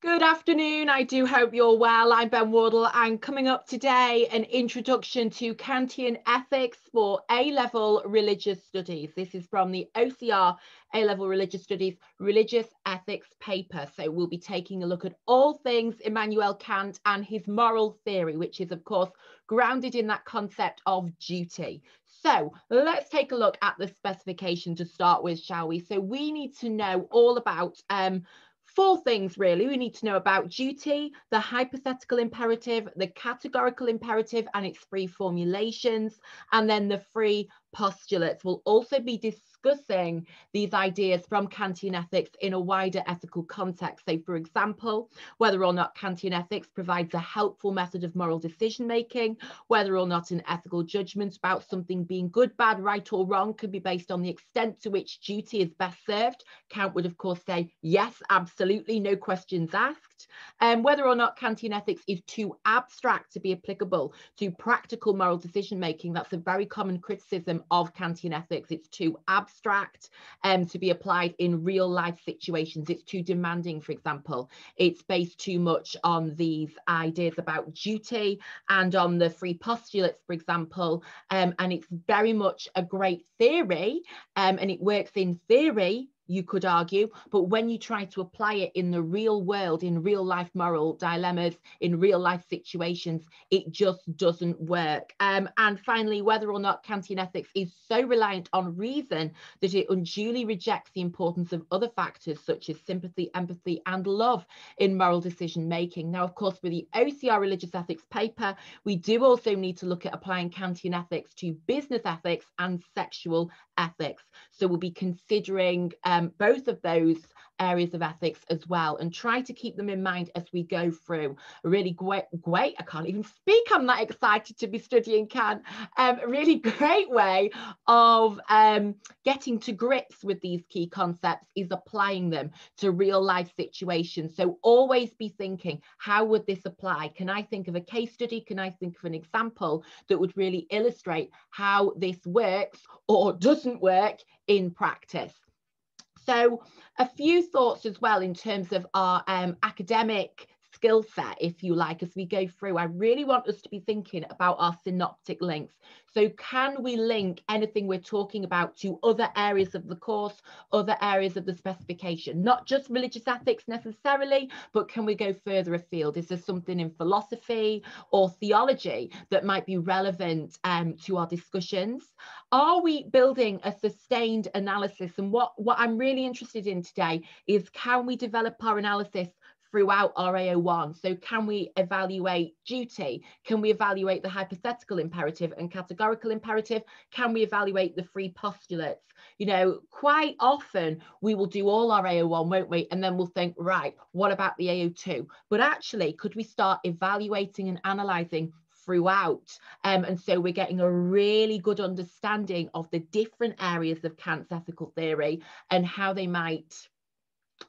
Good afternoon. I do hope you're well. I'm Ben Wardle. I'm coming up today an introduction to Kantian ethics for A-level religious studies. This is from the OCR A-level religious studies religious ethics paper. So we'll be taking a look at all things Immanuel Kant and his moral theory, which is of course grounded in that concept of duty. So let's take a look at the specification to start with, shall we? So we need to know all about um, four things really we need to know about duty, the hypothetical imperative, the categorical imperative and its free formulations, and then the free postulates. We'll also be discussing these ideas from Kantian ethics in a wider ethical context. So, for example, whether or not Kantian ethics provides a helpful method of moral decision making, whether or not an ethical judgment about something being good, bad, right, or wrong can be based on the extent to which duty is best served. Kant would, of course, say, yes, absolutely, no questions asked. And um, whether or not Kantian ethics is too abstract to be applicable to practical moral decision making, that's a very common criticism of Kantian ethics. It's too abstract abstract um, to be applied in real life situations. It's too demanding, for example. It's based too much on these ideas about duty and on the free postulates, for example. Um, and it's very much a great theory um, and it works in theory you could argue. But when you try to apply it in the real world, in real life moral dilemmas, in real life situations, it just doesn't work. Um, and finally, whether or not Kantian ethics is so reliant on reason that it unduly rejects the importance of other factors such as sympathy, empathy, and love in moral decision making. Now, of course, with the OCR religious ethics paper, we do also need to look at applying Kantian ethics to business ethics and sexual ethics. So we'll be considering um, both of those areas of ethics as well and try to keep them in mind as we go through. Really great great i can't even speak i'm that excited to be studying Kant um, a really great way of um, getting to grips with these key concepts is applying them to real life situations. So always be thinking how would this apply? Can i think of a case study? Can i think of an example that would really illustrate how this works or doesn't work in practice so a few thoughts as well in terms of our um, academic skill set, if you like, as we go through. I really want us to be thinking about our synoptic links. So can we link anything we're talking about to other areas of the course, other areas of the specification, not just religious ethics necessarily, but can we go further afield? Is there something in philosophy or theology that might be relevant um, to our discussions? Are we building a sustained analysis? And what, what I'm really interested in today is can we develop our analysis throughout RAO1. So can we evaluate duty? Can we evaluate the hypothetical imperative and categorical imperative? Can we evaluate the free postulates? You know, quite often we will do all our AO1, won't we? And then we'll think, right, what about the AO2? But actually, could we start evaluating and analysing throughout. Um, and so we're getting a really good understanding of the different areas of Kant's ethical theory and how they might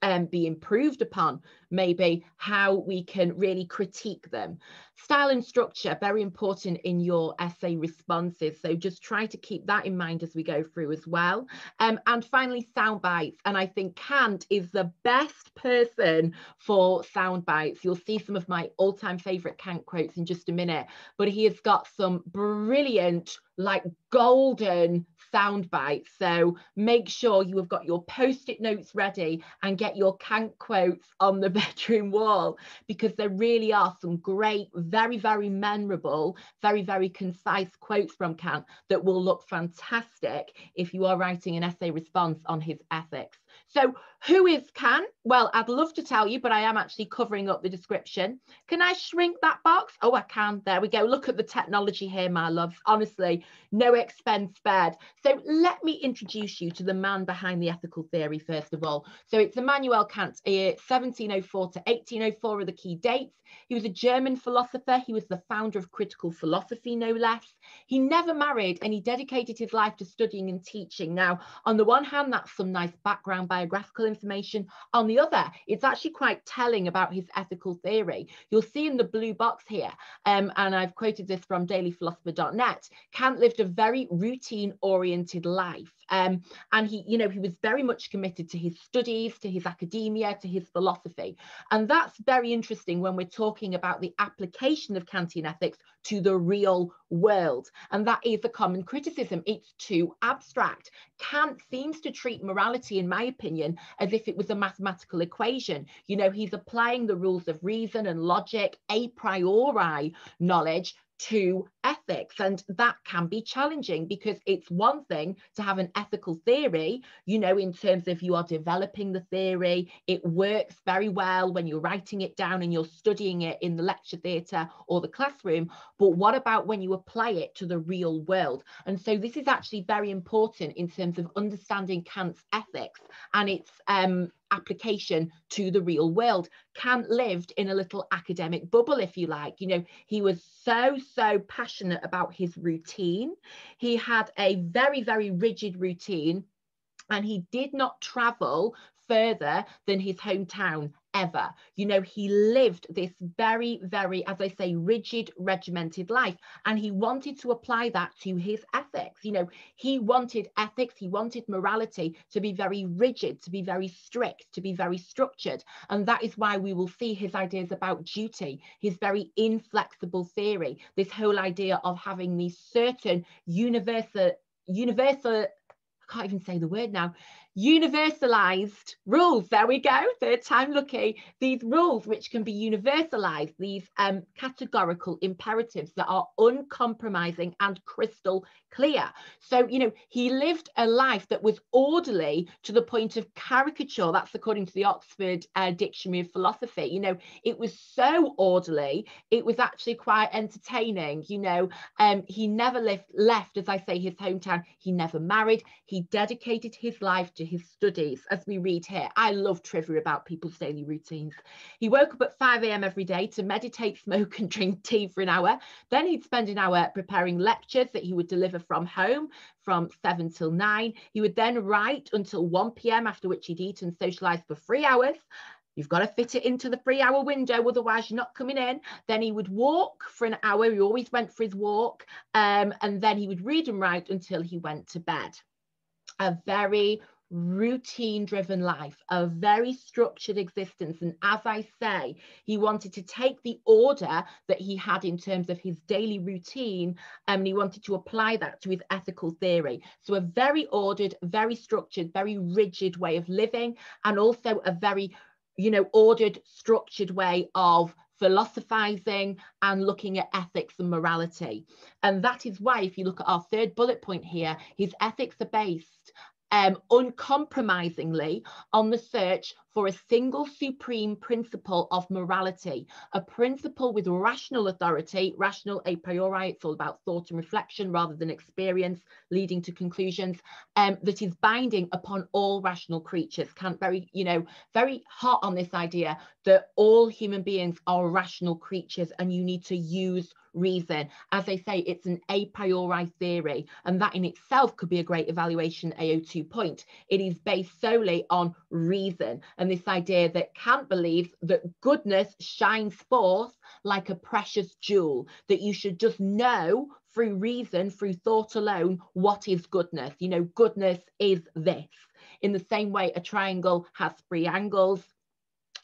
um, be improved upon, maybe how we can really critique them. Style and structure, very important in your essay responses. So just try to keep that in mind as we go through as well. Um, and finally, sound bites. And I think Kant is the best person for sound bites. You'll see some of my all-time favorite Kant quotes in just a minute, but he has got some brilliant, like golden sound bites. So make sure you have got your post-it notes ready and get your Kant quotes on the bedroom wall because there really are some great, very, very memorable, very, very concise quotes from Kant that will look fantastic if you are writing an essay response on his ethics. So who is Kant? Well, I'd love to tell you, but I am actually covering up the description. Can I shrink that box? Oh, I can. There we go. Look at the technology here, my loves. Honestly, no expense spared. So let me introduce you to the man behind the ethical theory, first of all. So it's Immanuel Kant, uh, 1704 to 1804 are the key dates. He was a German philosopher. He was the founder of critical philosophy, no less. He never married and he dedicated his life to studying and teaching. Now, on the one hand, that's some nice background biographical information. On the other, it's actually quite telling about his ethical theory. You'll see in the blue box here, um, and I've quoted this from dailyphilosopher.net, Kant lived a very routine oriented life. Um, and he, you know, he was very much committed to his studies, to his academia, to his philosophy. And that's very interesting when we're talking about the application of Kantian ethics to the real world. And that is a common criticism. It's too abstract. Kant seems to treat morality, in my opinion, as if it was a mathematical equation. You know, he's applying the rules of reason and logic, a priori knowledge to ethics and that can be challenging because it's one thing to have an ethical theory you know in terms of you are developing the theory it works very well when you're writing it down and you're studying it in the lecture theatre or the classroom but what about when you apply it to the real world? And so this is actually very important in terms of understanding kant's ethics and its um, application to the real world. Kant lived in a little academic bubble, if you like. You know, he was so, so passionate about his routine. He had a very, very rigid routine and he did not travel further than his hometown ever. You know, he lived this very, very, as I say, rigid, regimented life. And he wanted to apply that to his ethics. You know, he wanted ethics, he wanted morality to be very rigid, to be very strict, to be very structured. And that is why we will see his ideas about duty, his very inflexible theory, this whole idea of having these certain universal universal I can't even say the word now, universalized rules. There we go, third time lucky. These rules, which can be universalized, these um, categorical imperatives that are uncompromising and crystal clear. So, you know, he lived a life that was orderly to the point of caricature. That's according to the Oxford uh, Dictionary of Philosophy. You know, it was so orderly, it was actually quite entertaining. You know, um, he never left, left, as I say, his hometown. He never married. He dedicated his life to his studies, as we read here. I love trivia about people's daily routines. He woke up at 5 a.m. every day to meditate, smoke, and drink tea for an hour. Then he'd spend an hour preparing lectures that he would deliver from home from 7 till 9. He would then write until 1 p.m., after which he'd eat and socialize for three hours. You've got to fit it into the three hour window, otherwise, you're not coming in. Then he would walk for an hour. He always went for his walk. Um, and then he would read and write until he went to bed. A very routine driven life, a very structured existence. And as I say, he wanted to take the order that he had in terms of his daily routine and he wanted to apply that to his ethical theory. So, a very ordered, very structured, very rigid way of living, and also a very you know, ordered, structured way of philosophizing and looking at ethics and morality. And that is why, if you look at our third bullet point here, his ethics are based um, uncompromisingly on the search for a single supreme principle of morality, a principle with rational authority, rational a priori, it's all about thought and reflection rather than experience, leading to conclusions, um, that is binding upon all rational creatures. Kant very, you know, very hot on this idea that all human beings are rational creatures and you need to use reason. As they say, it's an a priori theory, and that in itself could be a great evaluation AO2 point. It is based solely on reason and this idea that Kant believes that goodness shines forth like a precious jewel, that you should just know through reason, through thought alone, what is goodness. You know, goodness is this. In the same way, a triangle has three angles,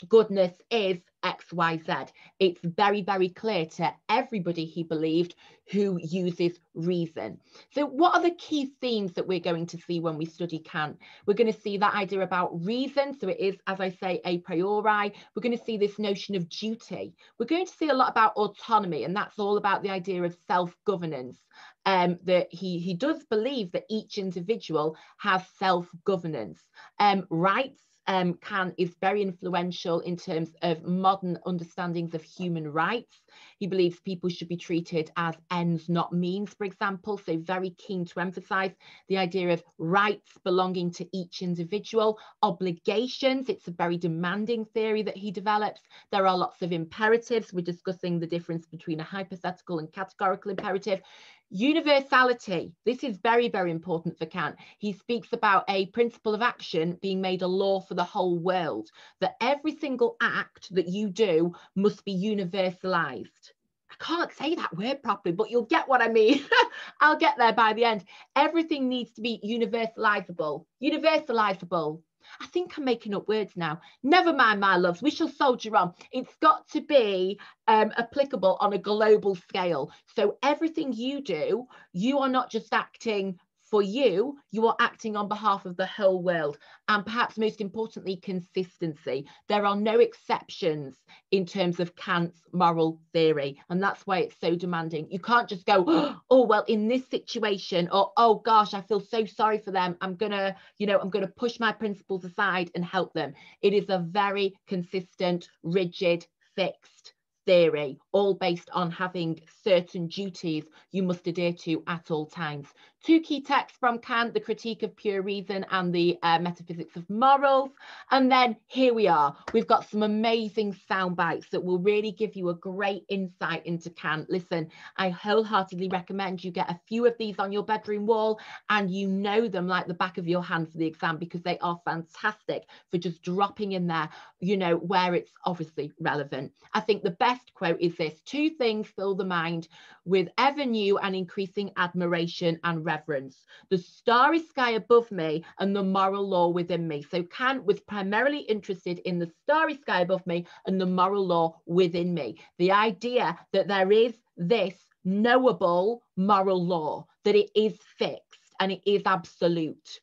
goodness is XYZ. It's very, very clear to everybody he believed who uses reason. So, what are the key themes that we're going to see when we study Kant? We're going to see that idea about reason. So, it is, as I say, a priori. We're going to see this notion of duty. We're going to see a lot about autonomy, and that's all about the idea of self governance. Um, that he, he does believe that each individual has self governance. Um, rights um, Kant is very influential in terms of modern understandings of human rights. He believes people should be treated as ends, not means, for example. So, very keen to emphasize the idea of rights belonging to each individual, obligations. It's a very demanding theory that he develops. There are lots of imperatives. We're discussing the difference between a hypothetical and categorical imperative. Universality. This is very, very important for Kant. He speaks about a principle of action being made a law for the whole world, that every single act that you do must be universalized. I can't say that word properly, but you'll get what I mean. I'll get there by the end. Everything needs to be universalizable. Universalizable. I think I'm making up words now. Never mind, my loves. We shall soldier on. It's got to be um, applicable on a global scale. So everything you do, you are not just acting for you, you are acting on behalf of the whole world. And perhaps most importantly, consistency. There are no exceptions in terms of Kant's moral theory. And that's why it's so demanding. You can't just go, oh, well, in this situation, or oh gosh, I feel so sorry for them. I'm gonna, you know, I'm gonna push my principles aside and help them. It is a very consistent, rigid, fixed theory, all based on having certain duties you must adhere to at all times. Two key texts from Kant, the Critique of Pure Reason and the uh, Metaphysics of Morals. And then here we are. We've got some amazing sound bites that will really give you a great insight into Kant. Listen, I wholeheartedly recommend you get a few of these on your bedroom wall and you know them like the back of your hand for the exam because they are fantastic for just dropping in there, you know, where it's obviously relevant. I think the best quote is this two things fill the mind with ever new and increasing admiration and reverence. The starry sky above me and the moral law within me. So Kant was primarily interested in the starry sky above me and the moral law within me. The idea that there is this knowable moral law, that it is fixed and it is absolute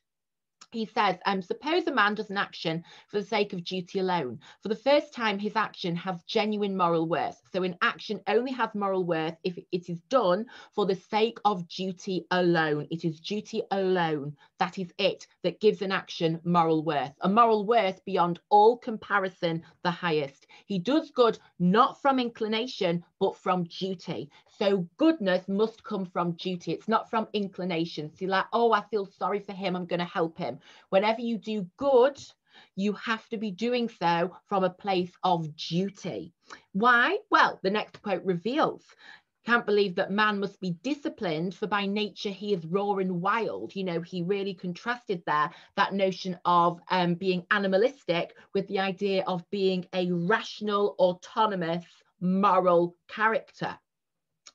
he says, um, suppose a man does an action for the sake of duty alone. For the first time, his action has genuine moral worth. So an action only has moral worth if it is done for the sake of duty alone. It is duty alone. That is it that gives an action moral worth. A moral worth beyond all comparison, the highest. He does good not from inclination, but from duty. So goodness must come from duty. It's not from inclination. You're like, oh, I feel sorry for him. I'm going to help him. Whenever you do good, you have to be doing so from a place of duty. Why? Well, the next quote reveals can't believe that man must be disciplined for by nature he is raw and wild you know he really contrasted there that notion of um, being animalistic with the idea of being a rational autonomous moral character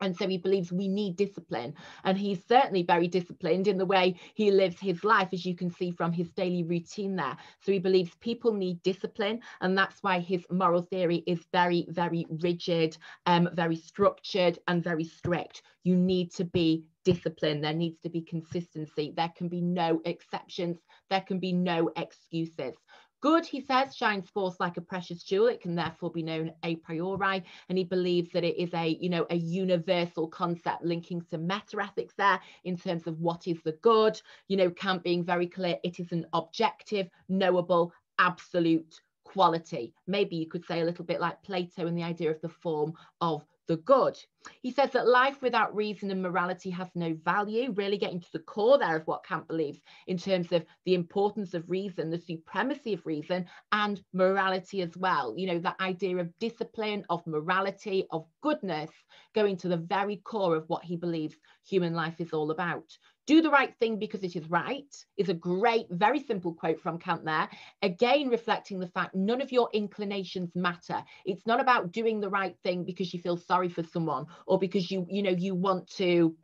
and so he believes we need discipline. And he's certainly very disciplined in the way he lives his life, as you can see from his daily routine there. So he believes people need discipline. And that's why his moral theory is very, very rigid, um, very structured, and very strict. You need to be disciplined. There needs to be consistency. There can be no exceptions. There can be no excuses. Good, he says, shines forth like a precious jewel. It can therefore be known a priori. And he believes that it is a, you know, a universal concept linking to meta ethics there in terms of what is the good. You know, Kant being very clear, it is an objective, knowable, absolute quality. Maybe you could say a little bit like Plato and the idea of the form of the good. He says that life without reason and morality has no value, really getting to the core there of what Kant believes in terms of the importance of reason, the supremacy of reason, and morality as well. You know, that idea of discipline, of morality, of goodness, going to the very core of what he believes human life is all about do the right thing because it is right is a great, very simple quote from Kant there. Again, reflecting the fact none of your inclinations matter. It's not about doing the right thing because you feel sorry for someone or because you, you know, you want to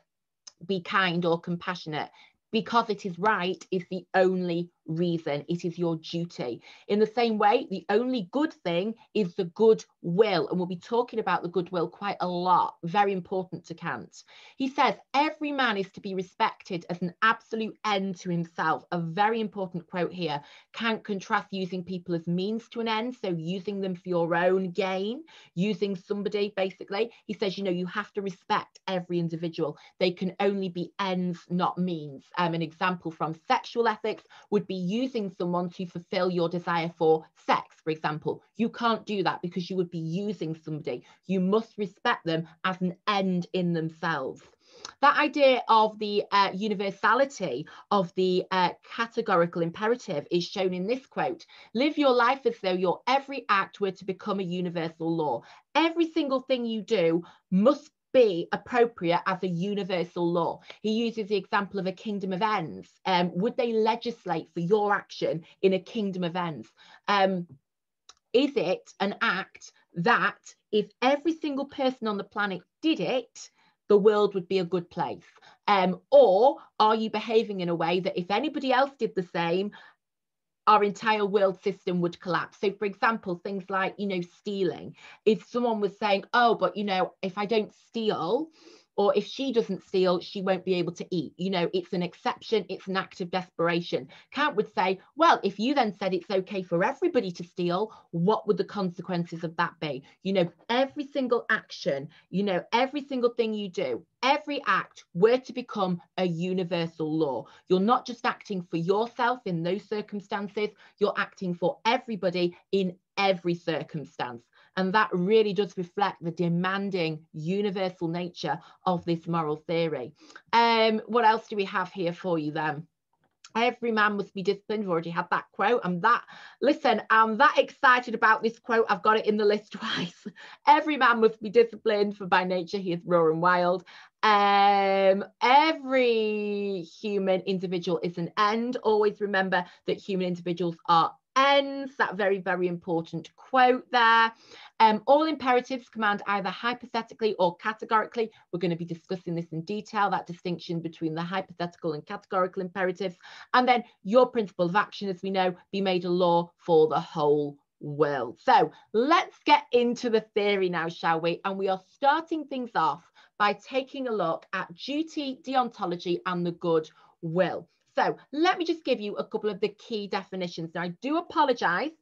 be kind or compassionate because it is right is the only reason. It is your duty. In the same way, the only good thing is the good will. And we'll be talking about the goodwill quite a lot. Very important to Kant. He says, every man is to be respected as an absolute end to himself. A very important quote here. Kant contrasts using people as means to an end. So using them for your own gain, using somebody basically. He says, you know, you have to respect every individual. They can only be ends, not means. Um, an example from sexual ethics would be be using someone to fulfill your desire for sex, for example. You can't do that because you would be using somebody. You must respect them as an end in themselves. That idea of the uh, universality of the uh, categorical imperative is shown in this quote Live your life as though your every act were to become a universal law. Every single thing you do must be appropriate as a universal law. He uses the example of a kingdom of ends. Um, would they legislate for your action in a kingdom of ends? Um, is it an act that if every single person on the planet did it, the world would be a good place? Um, or are you behaving in a way that if anybody else did the same, our entire world system would collapse. So, for example, things like, you know, stealing. If someone was saying, oh, but, you know, if I don't steal, or if she doesn't steal, she won't be able to eat. You know, it's an exception, it's an act of desperation. Kant would say, well, if you then said it's okay for everybody to steal, what would the consequences of that be? You know, every single action, you know, every single thing you do, every act were to become a universal law. You're not just acting for yourself in those circumstances, you're acting for everybody in every circumstance. And that really does reflect the demanding universal nature of this moral theory. Um, what else do we have here for you then? every man must be disciplined. We've already had that quote. I'm that, listen, I'm that excited about this quote. I've got it in the list twice. every man must be disciplined, for by nature he is raw and wild. Um, every human individual is an end. Always remember that human individuals are ends, that very, very important quote there. Um, all imperatives command either hypothetically or categorically. We're going to be discussing this in detail, that distinction between the hypothetical and categorical imperatives. And then your principle of action, as we know, be made a law for the whole world. So let's get into the theory now, shall we? And we are starting things off by taking a look at duty, deontology, and the good will. So let me just give you a couple of the key definitions. Now, I do apologize.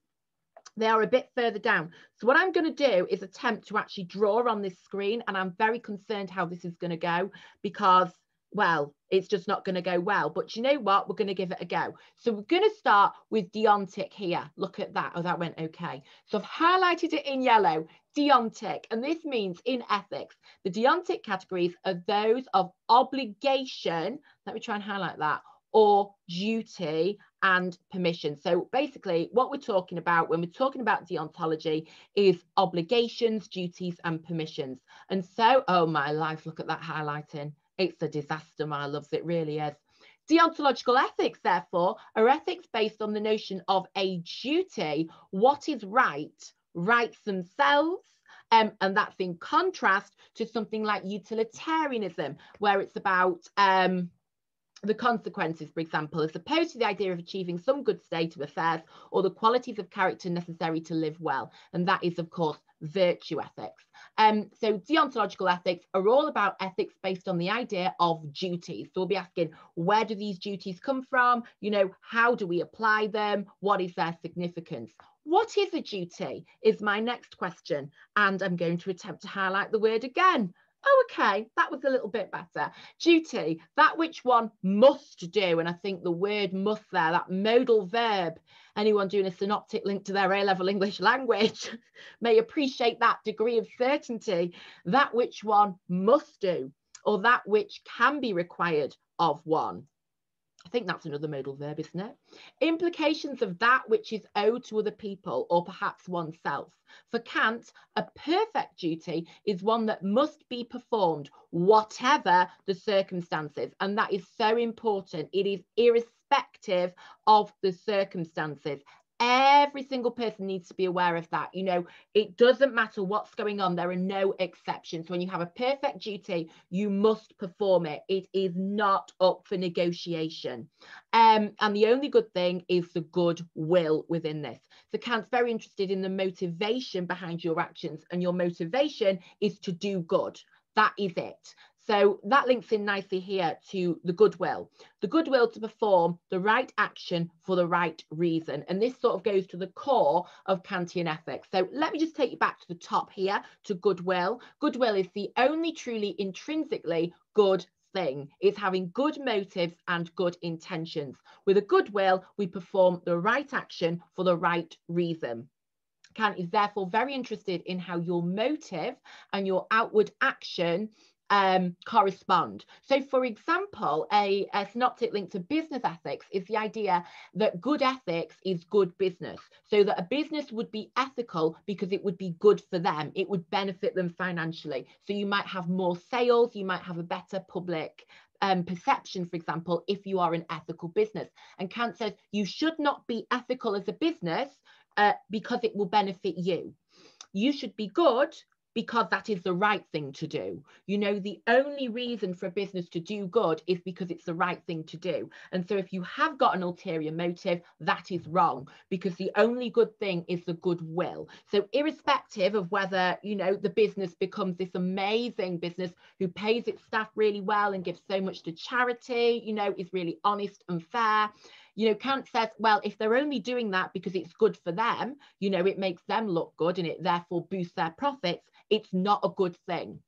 They are a bit further down. So what I'm going to do is attempt to actually draw on this screen. And I'm very concerned how this is going to go because, well, it's just not going to go well. But you know what? We're going to give it a go. So we're going to start with deontic here. Look at that. Oh, that went okay. So I've highlighted it in yellow, deontic. And this means in ethics, the deontic categories are those of obligation. Let me try and highlight that or duty and permission. So basically, what we're talking about when we're talking about deontology is obligations, duties, and permissions. And so, oh my life, look at that highlighting. It's a disaster, my loves, it really is. Deontological ethics, therefore, are ethics based on the notion of a duty, what is right, rights themselves, um, and that's in contrast to something like utilitarianism, where it's about um, the consequences, for example, as opposed to the idea of achieving some good state of affairs or the qualities of character necessary to live well. And that is, of course, virtue ethics. Um, so deontological ethics are all about ethics based on the idea of duties. So we'll be asking, where do these duties come from? You know, how do we apply them? What is their significance? What is a duty is my next question. And I'm going to attempt to highlight the word again oh, okay, that was a little bit better. Duty, that which one must do. And I think the word must there, that modal verb, anyone doing a synoptic link to their A level English language may appreciate that degree of certainty, that which one must do, or that which can be required of one. I think that's another modal verb, isn't it? Implications of that which is owed to other people or perhaps oneself. For Kant, a perfect duty is one that must be performed, whatever the circumstances. And that is so important. It is irrespective of the circumstances. Every single person needs to be aware of that. You know, it doesn't matter what's going on, there are no exceptions. When you have a perfect duty, you must perform it. It is not up for negotiation. Um, and the only good thing is the good will within this. So Kant's very interested in the motivation behind your actions, and your motivation is to do good. That is it. So that links in nicely here to the goodwill, the goodwill to perform the right action for the right reason. And this sort of goes to the core of Kantian ethics. So let me just take you back to the top here to goodwill. Goodwill is the only truly intrinsically good thing It's having good motives and good intentions. With a goodwill, we perform the right action for the right reason. Kant is therefore very interested in how your motive and your outward action um, correspond. So, for example, a, a synoptic link to business ethics is the idea that good ethics is good business. So, that a business would be ethical because it would be good for them, it would benefit them financially. So, you might have more sales, you might have a better public um, perception, for example, if you are an ethical business. And Kant says you should not be ethical as a business uh, because it will benefit you. you should be good because that is the right thing to do. You know, the only reason for a business to do good is because it's the right thing to do. And so if you have got an ulterior motive, that is wrong because the only good thing is the goodwill. So irrespective of whether, you know, the business becomes this amazing business who pays its staff really well and gives so much to charity, you know, is really honest and fair you know kant says well if they're only doing that because it's good for them you know it makes them look good and it therefore boosts their profits it's not a good thing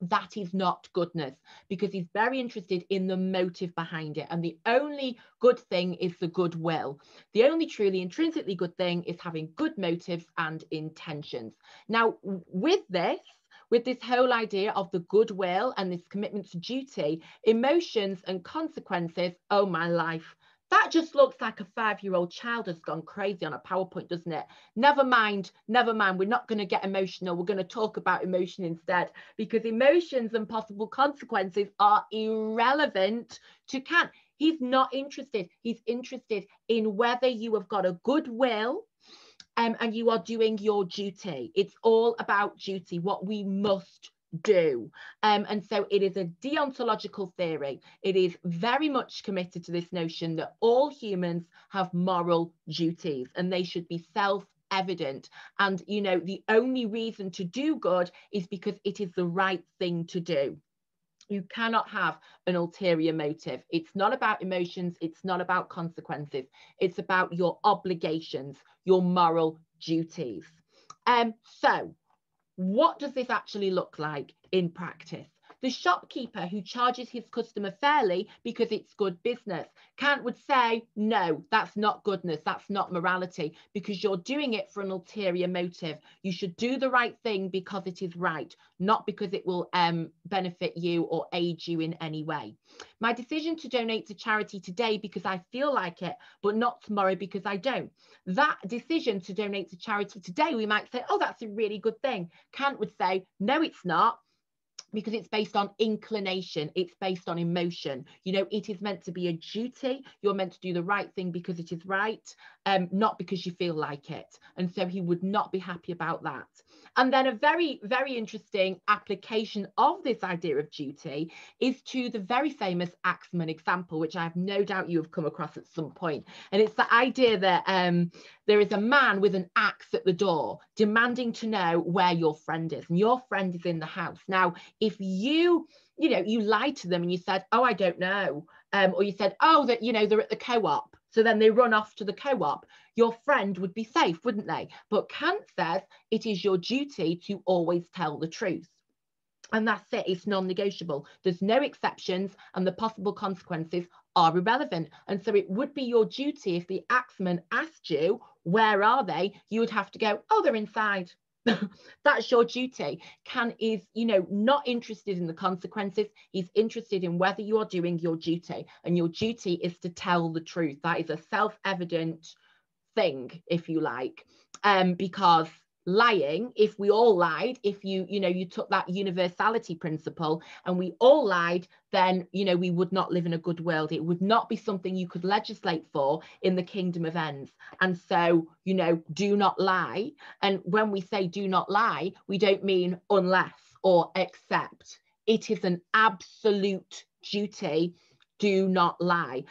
that is not goodness because he's very interested in the motive behind it. And the only good thing is the goodwill. The only truly intrinsically good thing is having good motives and intentions. Now, with this, with this whole idea of the goodwill and this commitment to duty, emotions and consequences, oh my life, that just looks like a five-year-old child has gone crazy on a PowerPoint, doesn't it? Never mind, never mind. We're not going to get emotional. We're going to talk about emotion instead because emotions and possible consequences are irrelevant to Kant. He's not interested. He's interested in whether you have got a good will um, and you are doing your duty. It's all about duty, what we must do. Um, and so it is a deontological theory. It is very much committed to this notion that all humans have moral duties and they should be self evident. And, you know, the only reason to do good is because it is the right thing to do. You cannot have an ulterior motive. It's not about emotions. It's not about consequences. It's about your obligations, your moral duties. Um, so what does this actually look like in practice? The shopkeeper who charges his customer fairly because it's good business. Kant would say, no, that's not goodness, that's not morality, because you're doing it for an ulterior motive. You should do the right thing because it is right, not because it will um, benefit you or aid you in any way. My decision to donate to charity today because I feel like it, but not tomorrow because I don't. That decision to donate to charity today, we might say, oh, that's a really good thing. Kant would say, no, it's not because it's based on inclination it's based on emotion. You know it is meant to be a duty. You're meant to do the right thing because it is right um not because you feel like it. And so he would not be happy about that and then a very very interesting application of this idea of duty is to the very famous axeman example which i have no doubt you have come across at some point. point and it's the idea that um there is a man with an axe at the door demanding to know where your friend is and your friend is in the house now if you you know you lied to them and you said oh i don't know um, or you said oh that you know they're at the co-op so then they run off to the co-op. Your friend would be safe wouldn't they? But kant says it is your duty to always tell the truth. And that's it it's non-negotiable. There's no exceptions and the possible consequences are irrelevant. And so it would be your duty if the axeman asked you where are they? You would have to go oh they're inside that's your duty. Kant is you know not interested in the consequences. He's interested in whether you are doing your duty and your duty is to tell the truth. That is a self-evident thing if you like um because lying if we all lied if you you know you took that universality principle and we all lied then you know we would not live in a good world. It would not be something you could legislate for in the kingdom of ends. And so you know do not lie. And when we say do not lie we don't mean unless or except it is an absolute duty. Do not lie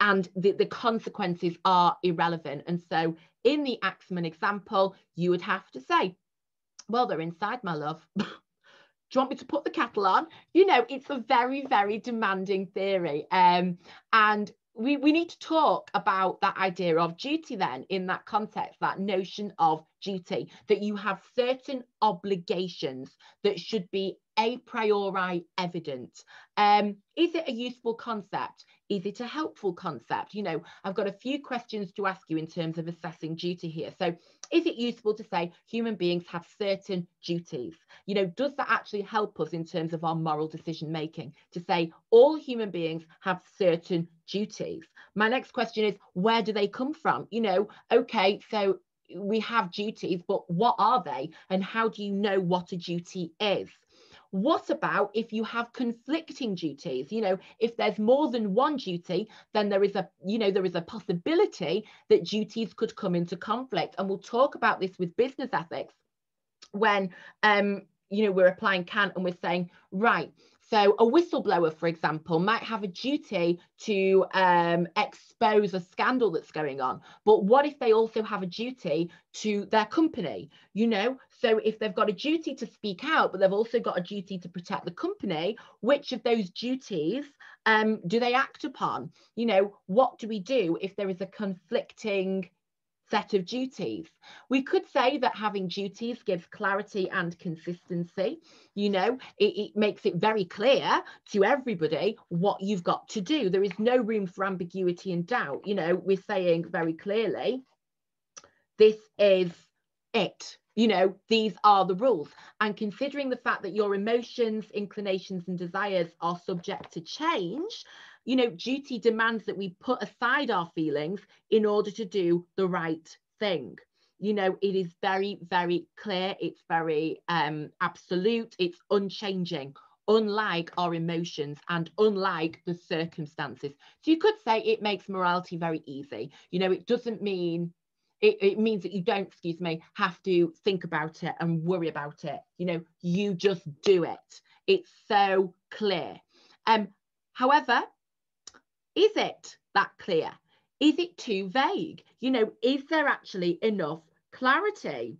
and the, the consequences are irrelevant and so in the Axeman example, you would have to say, well, they're inside, my love. Do you want me to put the kettle on? You know, it's a very, very demanding theory. Um, and we, we need to talk about that idea of duty then in that context, that notion of duty, that you have certain obligations that should be a priori evident. Um, is it a useful concept? Is it a helpful concept? You know, I've got a few questions to ask you in terms of assessing duty here. So is it useful to say human beings have certain duties? You know, does that actually help us in terms of our moral decision making to say all human beings have certain duties? My next question is where do they come from? You know, okay, so we have duties, but what are they? And how do you know what a duty is? What about if you have conflicting duties? You know, if there's more than one duty, then there is a, you know, there is a possibility that duties could come into conflict. And we'll talk about this with business ethics when um, you know we're applying Kant and we're saying, right, so a whistleblower, for example, might have a duty to um, expose a scandal that's going on. But what if they also have a duty to their company? You know, so if they've got a duty to speak out, but they've also got a duty to protect the company, which of those duties um, do they act upon? You know, what do we do if there is a conflicting set of duties. We could say that having duties gives clarity and consistency. You know, it, it, makes it very clear to everybody what you've got to do. There is no room for ambiguity and doubt. You know, we're saying very clearly, this is it. You know, these are the rules. And considering the fact that your emotions, inclinations, and desires are subject to change, you know, duty demands that we put aside our feelings in order to do the right thing. You know, it is very, very clear, it's very um, absolute, it's unchanging, unlike our emotions and unlike the circumstances. So you could say it makes morality very easy. You know, it doesn't mean it, it, means that you don't, excuse me, have to think about it and worry about it. You know, you just do it. It's so clear. Um, however, is it that clear? Is it too vague? You know, is there actually enough clarity?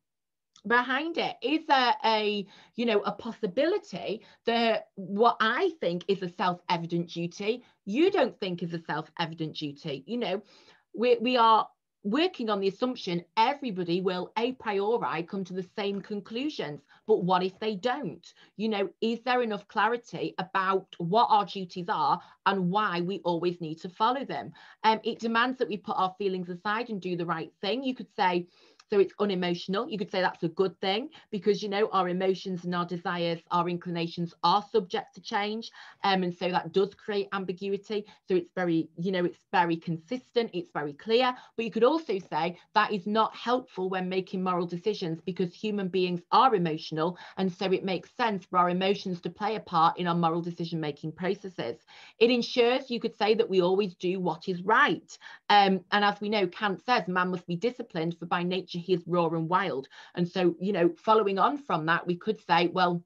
behind it is there a you know a possibility that what i think is a self-evident duty you don't think is a self-evident duty you know we, we are working on the assumption everybody will a priori come to the same conclusions but what if they don't? You know is there enough clarity about what our duties are and why we always need to follow them? Um, it demands that we put our feelings aside and do the right thing. You could say so it's unemotional. You could say that's a good thing because, you know, our emotions and our desires, our inclinations are subject to change. Um, and so that does create ambiguity. So it's very, you know, it's very consistent, it's very clear. But you could also say that is not helpful when making moral decisions because human beings are emotional. And so it makes sense for our emotions to play a part in our moral decision making processes. It ensures, you could say, that we always do what is right. Um, and as we know, Kant says man must be disciplined, for by nature nature he is raw and wild and so you know following on from that we could say well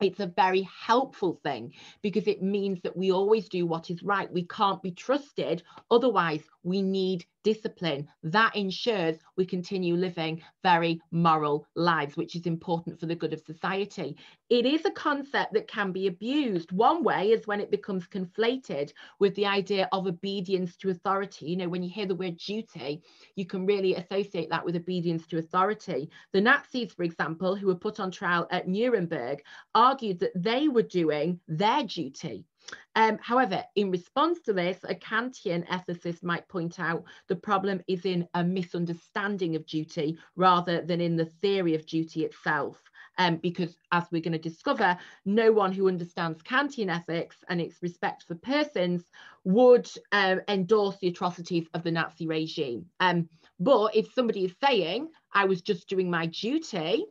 it's a very helpful thing because it means that we always do what is right. We can't be trusted. Otherwise, we need discipline. That ensures we continue living very moral lives, which is important for the good of society. It is a concept that can be abused. One way is when it becomes conflated with the idea of obedience to authority. You know, when you hear the word duty, you can really associate that with obedience to authority. The Nazis, for example, who were put on trial at Nuremberg, argued that they were doing their duty um, however, in response to this, a Kantian ethicist might point out the problem is in a misunderstanding of duty rather than in the theory of duty itself. Um, because as we're going to discover, no one who understands Kantian ethics and its respect for persons would um, endorse the atrocities of the Nazi regime. Um, but if somebody is saying, I was just doing my duty,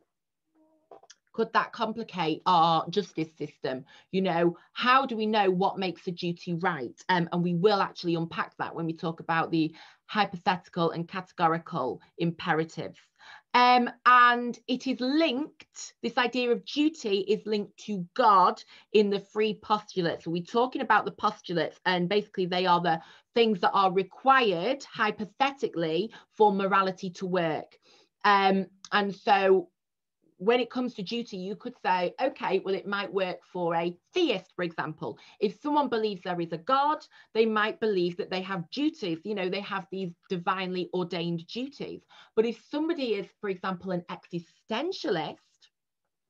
could that complicate our justice system you know how do we know what makes a duty right um, and we will actually unpack that when we talk about the hypothetical and categorical imperatives um, and it is linked, this idea of duty is linked to God in the three postulates. So we're talking about the postulates, and basically, they are the things that are required hypothetically for morality to work. Um, and so when it comes to duty, you could say, okay, well, it might work for a theist, for example. If someone believes there is a God, they might believe that they have duties, you know, they have these divinely ordained duties. But if somebody is, for example, an existentialist,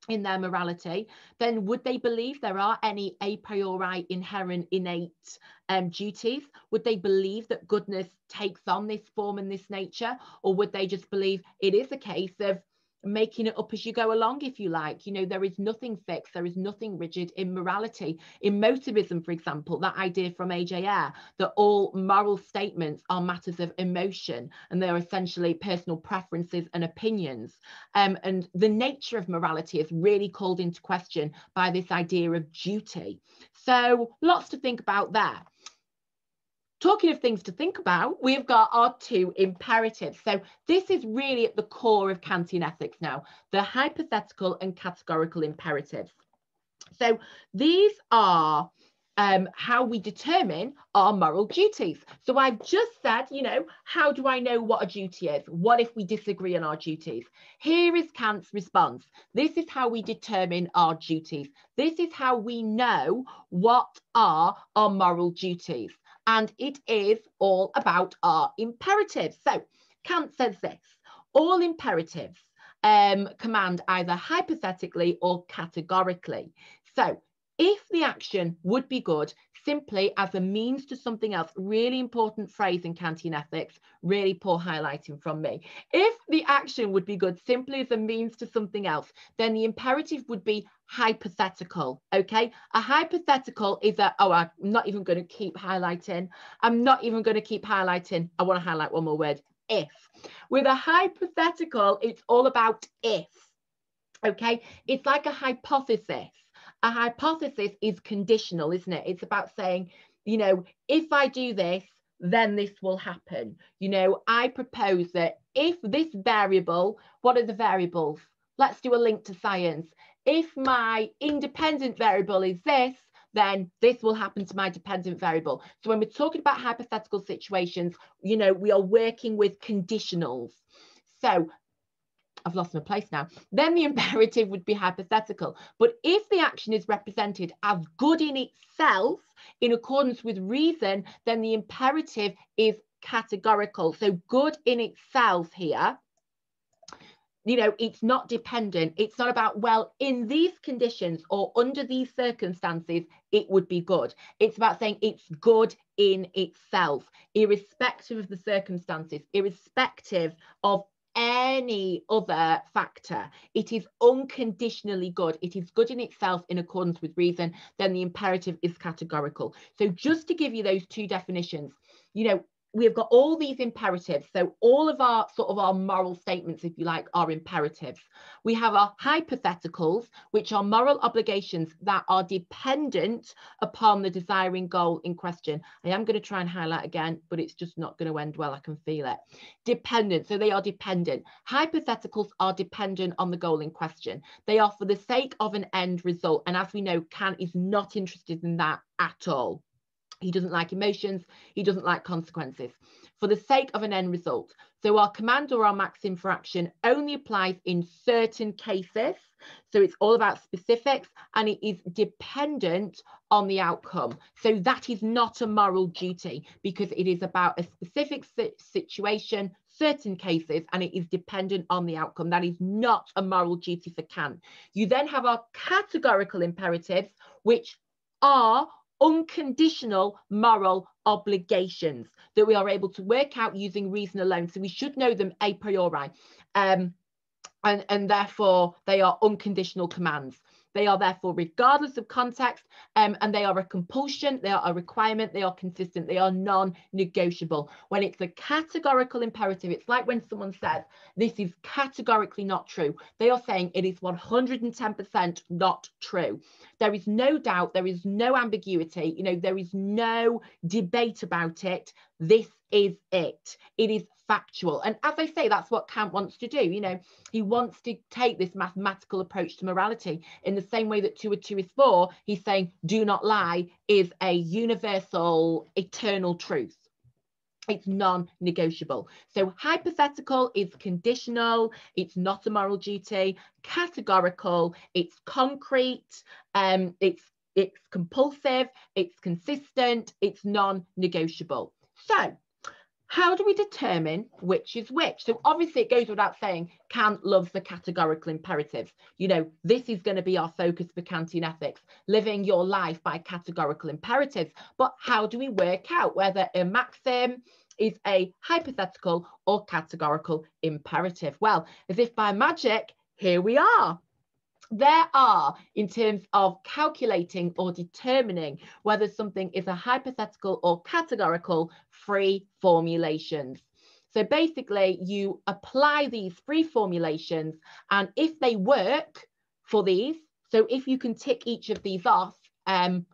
in their morality, then would they believe there are any a priori inherent innate um, duties? Would they believe that goodness takes on this form and this nature? Or would they just believe it is a case of making it up as you go along, if you like. You know, there is nothing fixed, there is nothing rigid in morality. Emotivism, for example, that idea from A.J. That all moral statements are matters of emotion and they're essentially personal preferences and opinions. Um, and the nature of morality is really called into question by this idea of duty. So lots to think about there. Talking of things to think about, we've got our two imperatives. So this is really at the core of Kantian ethics now, the hypothetical and categorical imperatives. So these are um, how we determine our moral duties. So I've just said, you know, how do I know what a duty is? What if we disagree on our duties? Here is Kant's response. This is how we determine our duties. This is how we know what are our moral duties and it is all about our imperatives. So Kant says this, all imperatives um, command either hypothetically or categorically. So if the action would be good simply as a means to something else, really important phrase in Kantian ethics, really poor highlighting from me. If the action would be good simply as a means to something else, then the imperative would be hypothetical, okay? A hypothetical is that, oh, I'm not even going to keep highlighting. I'm not even going to keep highlighting. I want to highlight one more word, if. With a hypothetical, it's all about if, okay? It's like a hypothesis a hypothesis is conditional, isn't it? It's about saying, you know, if I do this, then this will happen. You know, I propose that if this variable, what are the variables? Let's do a link to science. If my independent variable is this, then this will happen to my dependent variable. So when we're talking about hypothetical situations, you know, we are working with conditionals. So I've lost my place now, then the imperative would be hypothetical. But if the action is represented as good in itself, in accordance with reason, then the imperative is categorical. So good in itself here, you know, it's not dependent. It's not about, well, in these conditions or under these circumstances, it would be good. It's about saying it's good in itself, irrespective of the circumstances, irrespective of any other factor. It is unconditionally good. It is good in itself in accordance with reason. Then the imperative is categorical. So just to give you those two definitions, you know, we've got all these imperatives. So all of our sort of our moral statements, if you like, are imperatives. We have our hypotheticals, which are moral obligations that are dependent upon the desiring goal in question. I am going to try and highlight again, but it's just not going to end well. I can feel it. Dependent. So they are dependent. Hypotheticals are dependent on the goal in question. They are for the sake of an end result. And as we know, Kant is not interested in that at all. He doesn't like emotions. He doesn't like consequences for the sake of an end result. So our command or our maxim for action only applies in certain cases. So it's all about specifics and it is dependent on the outcome. So that is not a moral duty because it is about a specific situation, certain cases, and it is dependent on the outcome. That is not a moral duty for Kant. You then have our categorical imperatives, which are unconditional moral obligations that we are able to work out using reason alone. So we should know them a priori. Um, and, and therefore they are unconditional commands. They are therefore regardless of context um, and they are a compulsion, they are a requirement, they are consistent, they are non-negotiable. When it's a categorical imperative, it's like when someone says, this is categorically not true. They are saying it is 110% not true. There is no doubt, there is no ambiguity, you know, there is no debate about it. This is it. It is factual. And as I say, that's what Kant wants to do. You know, he wants to take this mathematical approach to morality in the same way that two or two is four. He's saying, do not lie is a universal, eternal truth. It's non-negotiable. So hypothetical is conditional. It's not a moral duty. Categorical. It's concrete. Um, it's it's compulsive. It's consistent. It's non-negotiable. So how do we determine which is which? So obviously it goes without saying Kant loves the categorical imperatives. You know, this is going to be our focus for Kantian ethics, living your life by categorical imperatives. But how do we work out whether a maxim is a hypothetical or categorical imperative? Well, as if by magic, here we are there are, in terms of calculating or determining whether something is a hypothetical or categorical, free formulations. So basically, you apply these free formulations, and if they work for these, so if you can tick each of these off, um,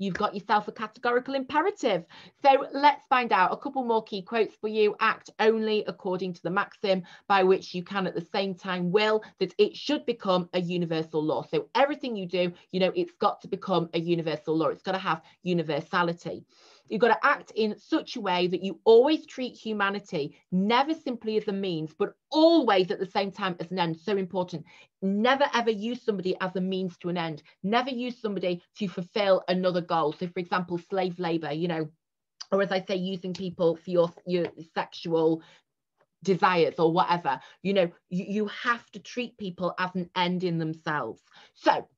you've got yourself a categorical imperative. So let's find out a couple more key quotes for you. Act only according to the maxim by which you can at the same time will that it should become a universal law. So everything you do, you know, it's got to become a universal law. It's got to have universality. You've got to act in such a way that you always treat humanity never simply as a means, but always at the same time as an end. So important. Never ever use somebody as a means to an end. Never use somebody to fulfill another goal. So, for example, slave labor, you know, or as I say, using people for your, your sexual desires or whatever you know you, you have to treat people as an end in themselves so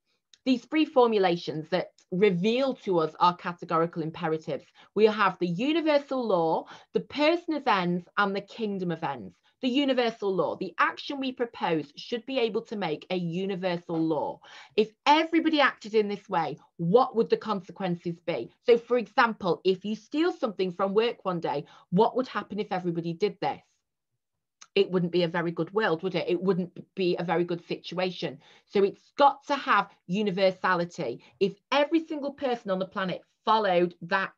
these three formulations that reveal to us our categorical imperatives. We have the universal law, the person of ends, and the kingdom of ends. The universal law, the action we propose should be able to make a universal law. If everybody acted in this way, what would the consequences be? So, for example, if you steal something from work one day, what would happen if everybody did this? It wouldn't be a very good world, would it? It wouldn't be a very good situation. So it's got to have universality. If every single person on the planet followed that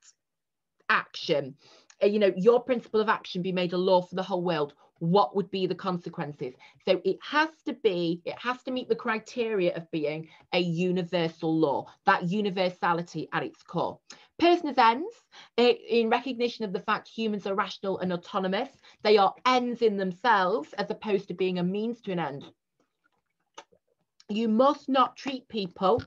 action, uh, you know, your principle of action be made a law for the whole world, what would be the consequences? So it has to be, it has to meet the criteria of being a universal law, that universality at its core. Person as ends, eh, in recognition of the fact humans are rational and autonomous, they are ends in themselves as opposed to being a means to an end. You must not treat people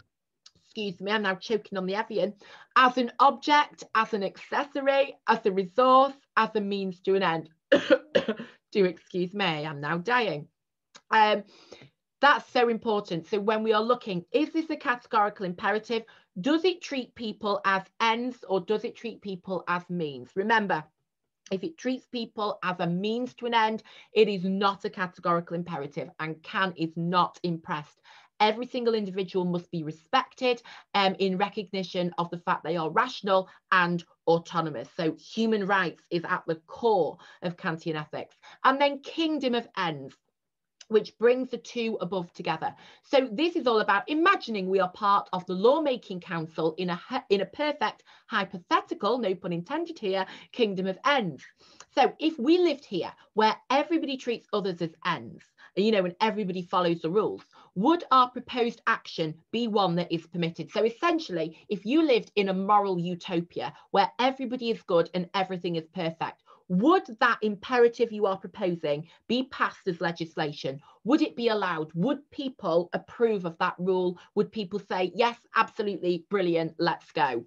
excuse me, I'm now choking on the Evian, as an object, as an accessory, as a resource, as a means to an end. Do excuse me, I'm now dying. Um, that's so important. So when we are looking, is this a categorical imperative? Does it treat people as ends or does it treat people as means? Remember, if it treats people as a means to an end, it is not a categorical imperative and Kant is not impressed every single individual must be respected um, in recognition of the fact they are rational and autonomous. So human rights is at the core of Kantian ethics. And then kingdom of ends which brings the two above together. So this is all about imagining we are part of the lawmaking council in a in a perfect hypothetical, no pun intended here, kingdom of ends. So if we lived here where everybody treats others as ends, you know, and everybody follows the rules, would our proposed action be one that is permitted? So essentially, if you lived in a moral utopia where everybody is good and everything is perfect, would that imperative you are proposing be passed as legislation? Would it be allowed? Would people approve of that rule? Would people say, yes, absolutely, brilliant, let's go?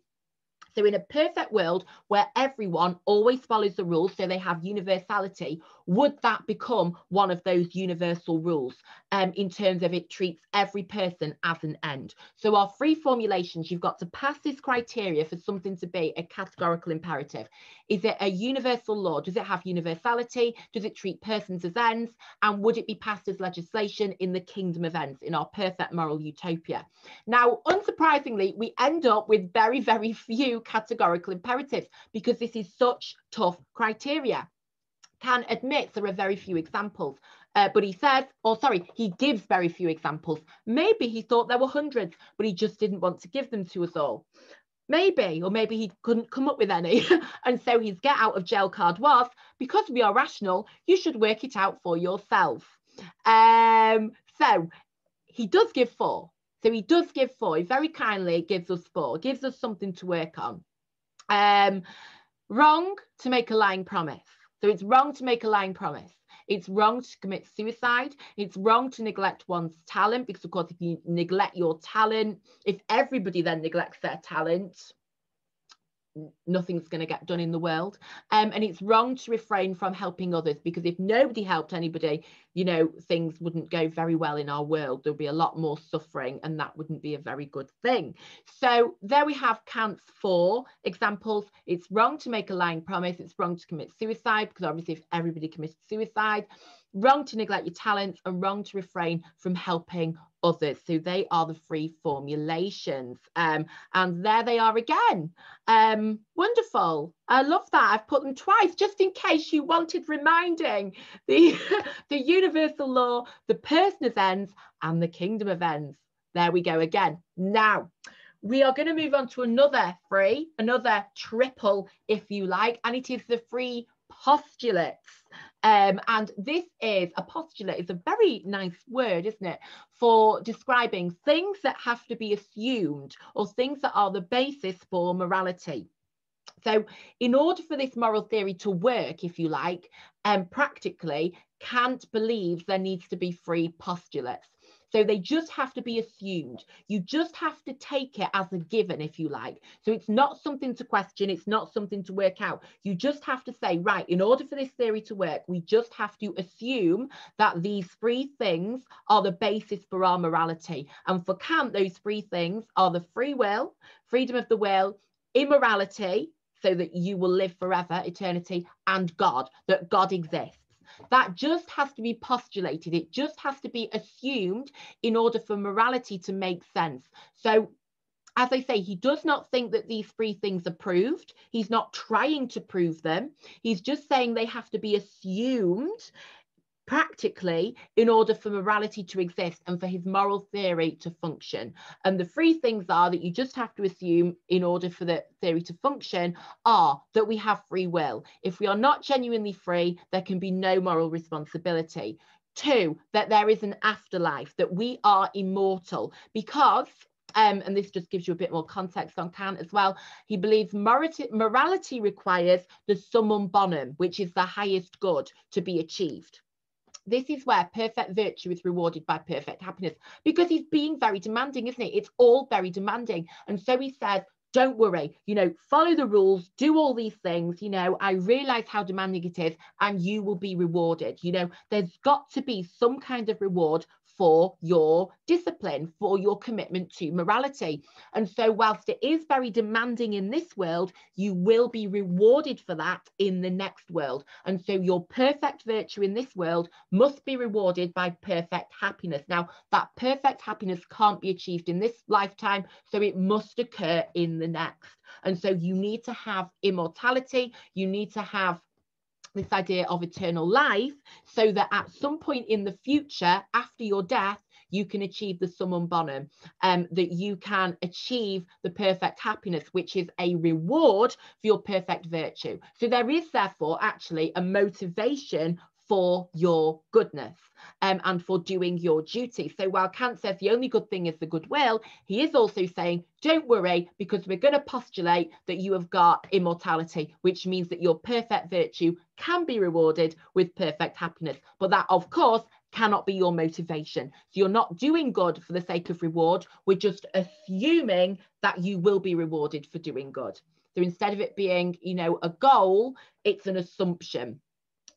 So in a perfect world where everyone always follows the rules, so they have universality, would that become one of those universal rules um, in terms of it treats every person as an end? So our three formulations, you've got to pass this criteria for something to be a categorical imperative. Is it a universal law? Does it have universality? Does it treat persons as ends? And would it be passed as legislation in the kingdom of ends, in our perfect moral utopia? Now, unsurprisingly, we end up with very, very few categorical imperatives because this is such tough criteria. Kant admits there are very few examples, uh, but he says, or sorry, he gives very few examples. Maybe he thought there were hundreds, but he just didn't want to give them to us all. Maybe, or maybe he couldn't come up with any. and so his get out of jail card was because we are rational, you should work it out for yourself. Um, so he does give four. So he does give four. He very kindly gives us four, gives us something to work on. Um, wrong to make a lying promise. So it's wrong to make a lying promise. It's wrong to commit suicide. It's wrong to neglect one's talent because, of course, if you neglect your talent, if everybody then neglects their talent, nothing's going to get done in the world. Um, and it's wrong to refrain from helping others because if nobody helped anybody, you know, things wouldn't go very well in our world. There'll be a lot more suffering, and that wouldn't be a very good thing. So there we have Kant's four examples. It's wrong to make a lying promise. It's wrong to commit suicide because obviously, if everybody committed suicide, wrong to neglect your talents, and wrong to refrain from helping others. So they are the three formulations. Um, and there they are again. Um, wonderful. I love that. I've put them twice just in case you wanted reminding. The, the universal law, the person as ends, and the kingdom of ends. There we go again. Now, we are going to move on to another free, another triple, if you like, and it is the free postulates. Um, and this is a postulate, it's a very nice word, isn't it, for describing things that have to be assumed or things that are the basis for morality. So, in order for this moral theory to work, if you like, um, practically, Kant believes there needs to be free postulates. So they just have to be assumed. You just have to take it as a given, if you like. So it's not something to question, it's not something to work out. You just have to say, right, in order for this theory to work, we just have to assume that these three things are the basis for our morality. And for Kant, those three things are the free will, freedom of the will, immorality, so that you will live forever, eternity, and God, that God exists. That just has to be postulated. It just has to be assumed in order for morality to make sense. So as I say, he does not think that these three things are proved. He's not trying to prove them. He's just saying they have to be assumed practically in order for morality to exist and for his moral theory to function. And the three things are that you just have to assume in order for the theory to function are that we have free will. If we are not genuinely free, there can be no moral responsibility. Two, that there is an afterlife, that we are immortal because um, and this just gives you a bit more context on Kant as well. He believes morality, morality requires the summum bonum, which is the highest good to be achieved this is where perfect virtue is rewarded by perfect happiness because he's being very demanding, isn't it? It's all very demanding. And so he says, don't worry, you know, follow the rules, do all these things. You know, I realize how demanding it is, and you will be rewarded. You know, there's got to be some kind of reward for your discipline, for your commitment to morality. And so, whilst it is very demanding in this world, you will be rewarded for that in the next world. And so, your perfect virtue in this world must be rewarded by perfect happiness. Now, that perfect happiness can't be achieved in this lifetime, so it must occur in the next. And so, you need to have immortality, you need to have this idea of eternal life so that at some point in the future after your death you can achieve the summum bonum um, that you can achieve the perfect happiness which is a reward for your perfect virtue. So there is therefore actually a motivation for your goodness um, and for doing your duty. So while Kant says the only good thing is the goodwill, he is also saying, don't worry, because we're going to postulate that you have got immortality, which means that your perfect virtue can be rewarded with perfect happiness. But that, of course, cannot be your motivation. So you're not doing good for the sake of reward. We're just assuming that you will be rewarded for doing good. So instead of it being, you know, a goal, it's an assumption.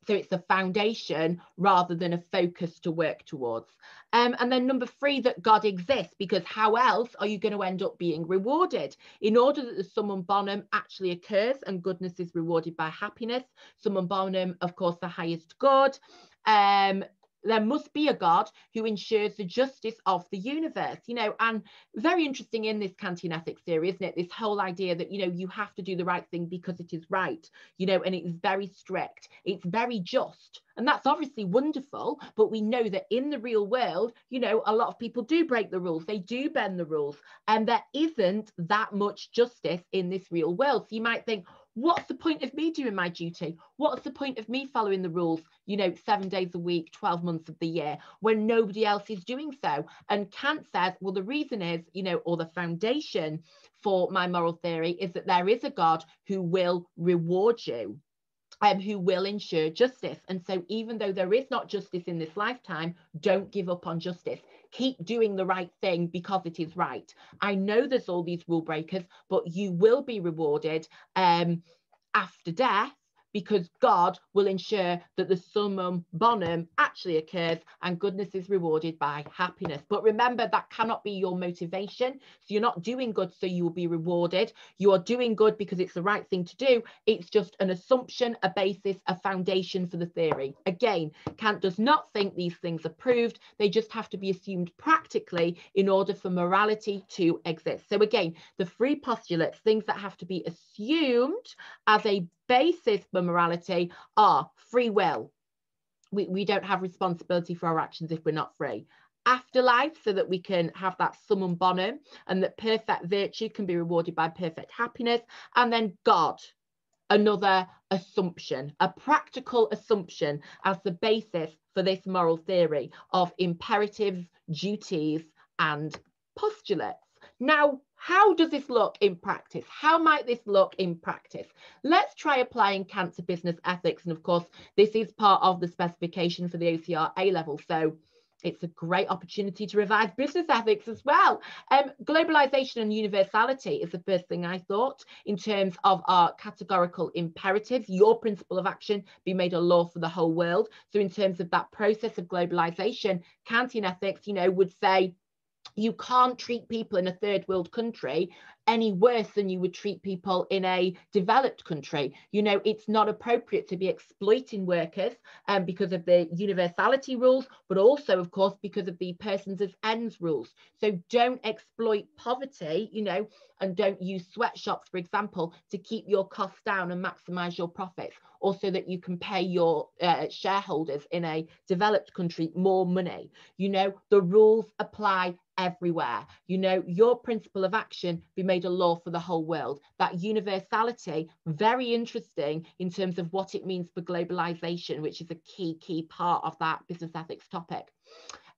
So it's a foundation rather than a focus to work towards. Um, and then number three, that God exists, because how else are you going to end up being rewarded? In order that the summum bonum actually occurs and goodness is rewarded by happiness, summum bonum, of course, the highest good. Um, there must be a God who ensures the justice of the universe, you know, and very interesting in this Kantian ethics theory, isn't it? This whole idea that, you know, you have to do the right thing because it is right, you know, and it's very strict, it's very just. And that's obviously wonderful, but we know that in the real world, you know, a lot of people do break the rules, they do bend the rules, and there isn't that much justice in this real world. So you might think, what's the point of me doing my duty? What's the point of me following the rules, you know, seven days a week, 12 months of the year, when nobody else is doing so? And Kant says, well, the reason is, you know, or the foundation for my moral theory is that there is a God who will reward you. Um, who will ensure justice. And so, even though there is not justice in this lifetime, don't give up on justice keep doing the right thing because it is right. I know there's all these rule breakers, but you will be rewarded um, after death because God will ensure that the summum bonum actually occurs and goodness is rewarded by happiness. But remember, that cannot be your motivation. So you're not doing good so you will be rewarded. You are doing good because it's the right thing to do. It's just an assumption, a basis, a foundation for the theory. Again, Kant does not think these things are proved. They just have to be assumed practically in order for morality to exist. So again, the three postulates, things that have to be assumed as a basis for morality are free will. We, we don't have responsibility for our actions if we're not free. afterlife so that we can have that summum bonum and that perfect virtue can be rewarded by perfect happiness. And then God, another assumption, a practical assumption as the basis for this moral theory of imperatives, duties, and postulates. Now, how does this look in practice? How might this look in practice? Let's try applying Kant to business ethics. And of course, this is part of the specification for the OCR A level. So it's a great opportunity to revise business ethics as well. Um, globalization and universality is the first thing I thought in terms of our categorical imperatives. Your principle of action be made a law for the whole world. So in terms of that process of globalization, Kantian ethics, you know, would say you can't treat people in a third world country any worse than you would treat people in a developed country. You know, it's not appropriate to be exploiting workers um, because of the universality rules, but also, of course, because of the persons as ends rules. So don't exploit poverty, you know, and don't use sweatshops, for example, to keep your costs down and maximize your profits, or so that you can pay your uh, shareholders in a developed country more money. You know, the rules apply everywhere. You know, your principle of action be made a law for the whole world. That universality, very interesting in terms of what it means for globalization, which is a key, key part of that business ethics topic.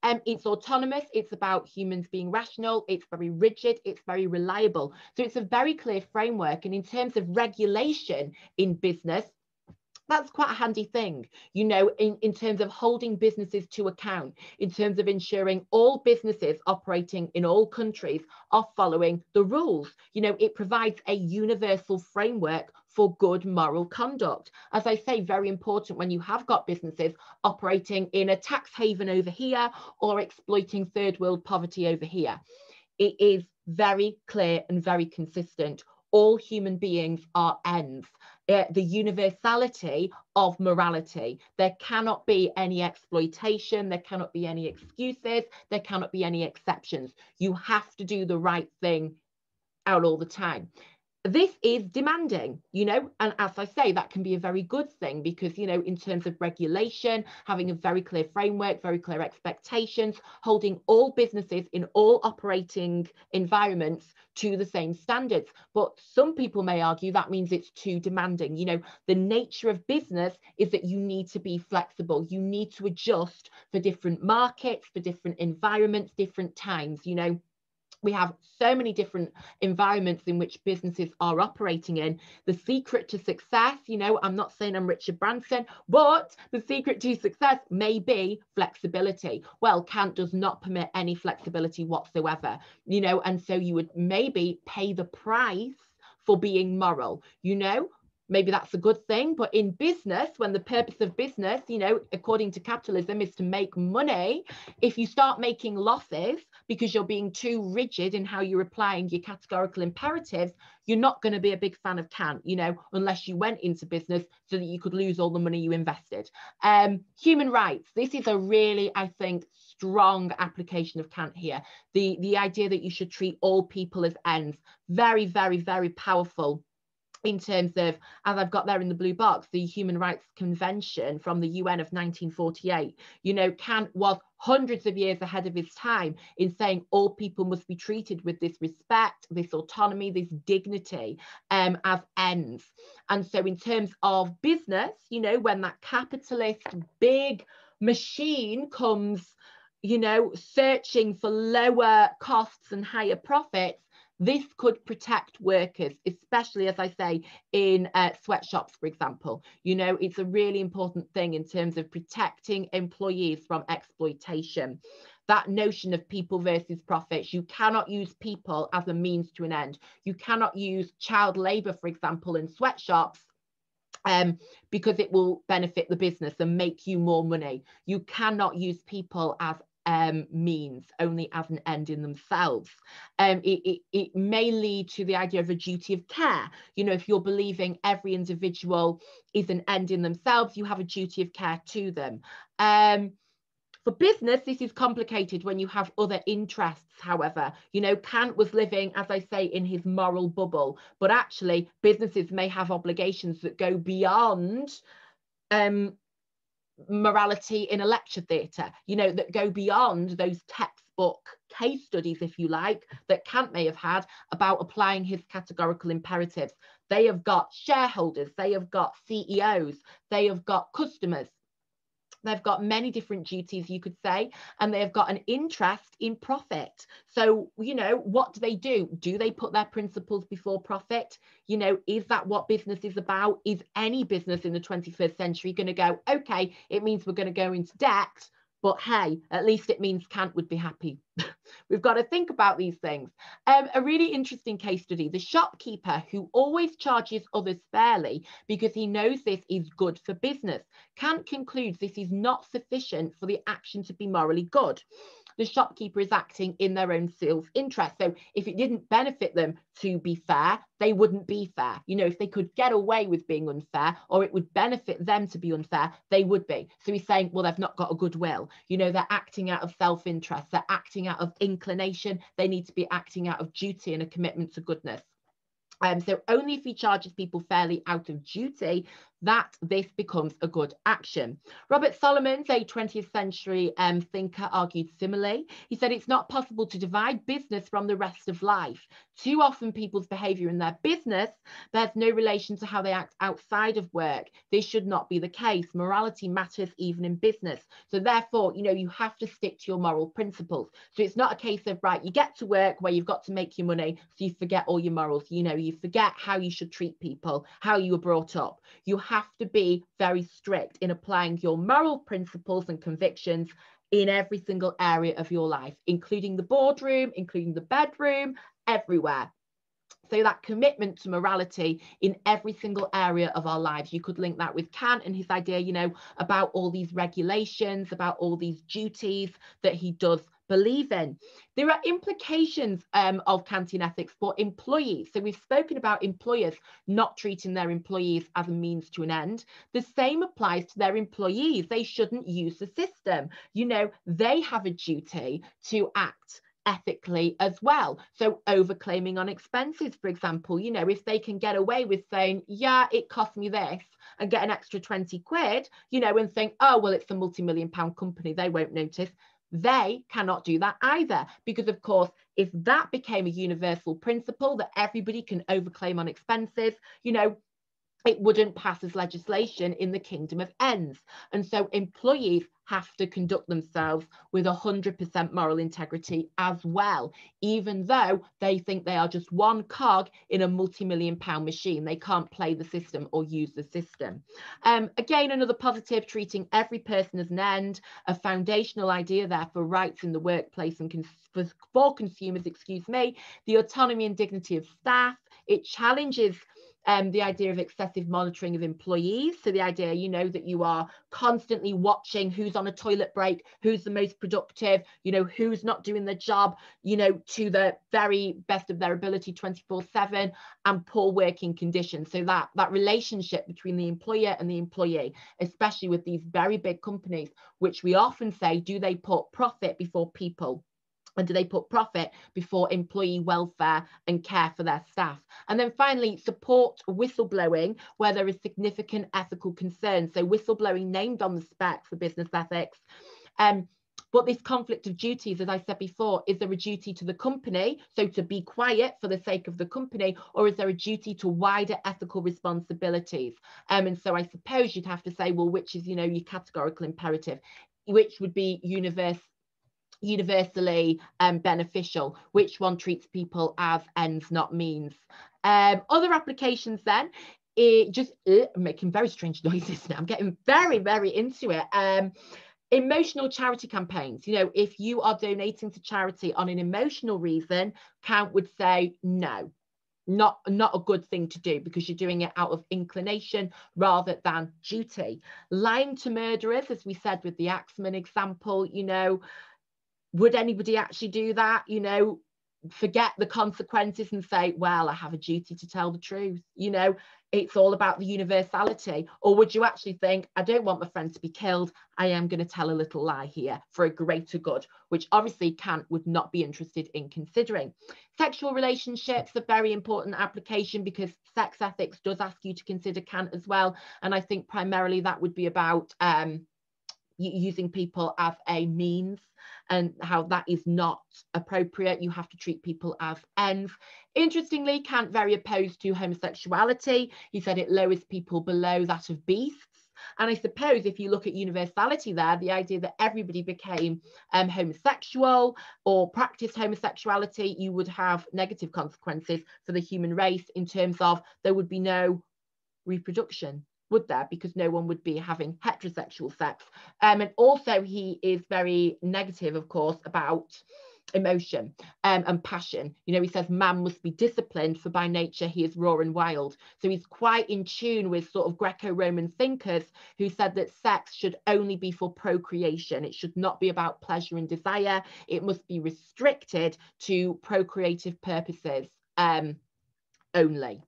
Um, it's autonomous, it's about humans being rational, it's very rigid, it's very reliable. So it's a very clear framework. And in terms of regulation in business, that's quite a handy thing, you know, in, in terms of holding businesses to account, in terms of ensuring all businesses operating in all countries are following the rules. You know, it provides a universal framework for good moral conduct. As I say, very important when you have got businesses operating in a tax haven over here or exploiting third world poverty over here. It is very clear and very consistent all human beings are ends. Uh, the universality of morality. There cannot be any exploitation, there cannot be any excuses, there cannot be any exceptions. You have to do the right thing out all the time this is demanding, you know, and as I say, that can be a very good thing because, you know, in terms of regulation, having a very clear framework, very clear expectations, holding all businesses in all operating environments to the same standards. But some people may argue that means it's too demanding. You know, the nature of business is that you need to be flexible, you need to adjust for different markets, for different environments, different times, you know we have so many different environments in which businesses are operating in. The secret to success, you know, I'm not saying I'm Richard Branson, but the secret to success may be flexibility. Well, Kant does not permit any flexibility whatsoever, you know, and so you would maybe pay the price for being moral, you know, maybe that's a good thing but in business when the purpose of business you know according to capitalism is to make money if you start making losses because you're being too rigid in how you're applying your categorical imperatives you're not going to be a big fan of Kant you know unless you went into business so that you could lose all the money you invested. Um, human rights this is a really i think strong application of Kant here. The the idea that you should treat all people as ends very very very powerful in terms of, as I've got there in the blue box, the Human Rights Convention from the UN of 1948. You know, Kant was hundreds of years ahead of his time in saying all people must be treated with this respect, this autonomy, this dignity um, as ends. And so, in terms of business, you know, when that capitalist big machine comes, you know, searching for lower costs and higher profits, this could protect workers, especially as I say in uh, sweatshops, for example. You know, it's a really important thing in terms of protecting employees from exploitation. That notion of people versus profits, you cannot use people as a means to an end. You cannot use child labor, for example, in sweatshops um, because it will benefit the business and make you more money. You cannot use people as um, means only as an end in themselves. Um, it, it, it may lead to the idea of a duty of care. You know, if you're believing every individual is an end in themselves, you have a duty of care to them. Um, for business, this is complicated when you have other interests, however. You know, Kant was living, as I say, in his moral bubble, but actually, businesses may have obligations that go beyond um, morality in a lecture theatre, you know, that go beyond those textbook case studies, if you like, that Kant may have had about applying his categorical imperatives. They have got shareholders, they have got CEOs, they have got customers, They've got many different duties, you could say, and they've got an interest in profit. So, you know, what do they do? Do they put their principles before profit? You know, is that what business is about? Is any business in the 21st century going to go, okay, it means we're going to go into debt, but hey, at least it means Kant would be happy. We've got to think about these things. Um, a really interesting case study the shopkeeper who always charges others fairly because he knows this is good for business. Kant concludes this is not sufficient for the action to be morally good the shopkeeper is acting in their own self interest. So if it didn't benefit them to be fair, they wouldn't be fair. You know, if they could get away with being unfair or it would benefit them to be unfair, they would be. So he's saying, well, they've not got a goodwill. You know, they're acting out of self interest, they're acting out of inclination, they need to be acting out of duty and a commitment to goodness. Um, so only if he charges people fairly out of duty that this becomes a good action. Robert Solomons, a 20th century um, thinker, argued similarly. He said it's not possible to divide business from the rest of life. Too often people's behaviour in their business bears no relation to how they act outside of work. This should not be the case. Morality matters even in business. So therefore, you know, you have to stick to your moral principles. So it's not a case of, right, you get to work where you've got to make your money, so you forget all your morals. You know, you forget how you should treat people, how you were brought up. You have have to be very strict in applying your moral principles and convictions in every single area of your life, including the boardroom, including the bedroom, everywhere. So that commitment to morality in every single area of our lives, you could link that with Kant and his idea, you know, about all these regulations, about all these duties that he does believe in. There are implications um, of Kantian ethics for employees. So we've spoken about employers not treating their employees as a means to an end. The same applies to their employees. They shouldn't use the system. You know, they have a duty to act ethically as well. So overclaiming on expenses, for example, you know, if they can get away with saying, yeah, it cost me this and get an extra 20 quid, you know, and think, oh, well, it's a multi-million pound company, they won't notice. They cannot do that either, because of course, if that became a universal principle that everybody can overclaim on expenses, you know, it wouldn't pass as legislation in the kingdom of ends. And so employees have to conduct themselves with 100% moral integrity as well, even though they think they are just one cog in a multi-million pound machine. They can't play the system or use the system. Um, again, another positive, treating every person as an end, a foundational idea there for rights in the workplace and for, for consumers, excuse me, the autonomy and dignity of staff. It challenges um, the idea of excessive monitoring of employees. So the idea, you know, that you are constantly watching who's on a toilet break, who's the most productive, you know, who's not doing the job, you know, to the very best of their ability 24 seven and poor working conditions. So that, that relationship between the employer and the employee, especially with these very big companies, which we often say, do they put profit before people? And do they put profit before employee welfare and care for their staff? And then finally, support whistleblowing where there is significant ethical concerns. So whistleblowing named on the spec for business ethics. Um, but this conflict of duties, as I said before, is there a duty to the company, so to be quiet for the sake of the company, or is there a duty to wider ethical responsibilities? Um, and so I suppose you'd have to say, well, which is, you know, your categorical imperative, which would be universe universally um, beneficial, which one treats people as ends, not means. Um, other applications then, it just uh, I'm making very strange noises now. I'm getting very, very into it. Um, emotional charity campaigns. You know, if you are donating to charity on an emotional reason, Kant would say no. Not, not a good thing to do because you're doing it out of inclination rather than duty. Lying to murderers, as we said with the Axeman example, you know, would anybody actually do that? You know, forget the consequences and say, well, I have a duty to tell the truth. You know, it's all about the universality. Or would you actually think, I don't want my friend to be killed. I am going to tell a little lie here for a greater good, which obviously Kant would not be interested in considering. Sexual relationships, a very important application because sex ethics does ask you to consider Kant as well. And I think primarily that would be about um, using people as a means and how that is not appropriate. You have to treat people as ends. Interestingly, Kant very opposed to homosexuality. He said it lowers people below that of beasts. And I suppose if you look at universality there, the idea that everybody became um, homosexual or practiced homosexuality, you would have negative consequences for the human race in terms of there would be no reproduction would there because no one would be having heterosexual sex. Um, and also he is very negative of course about emotion um, and passion. You know he says man must be disciplined for by nature he is raw and wild. So he's quite in tune with sort of greco-roman thinkers who said that sex should only be for procreation. It should not be about pleasure and desire. It must be restricted to procreative purposes um, only.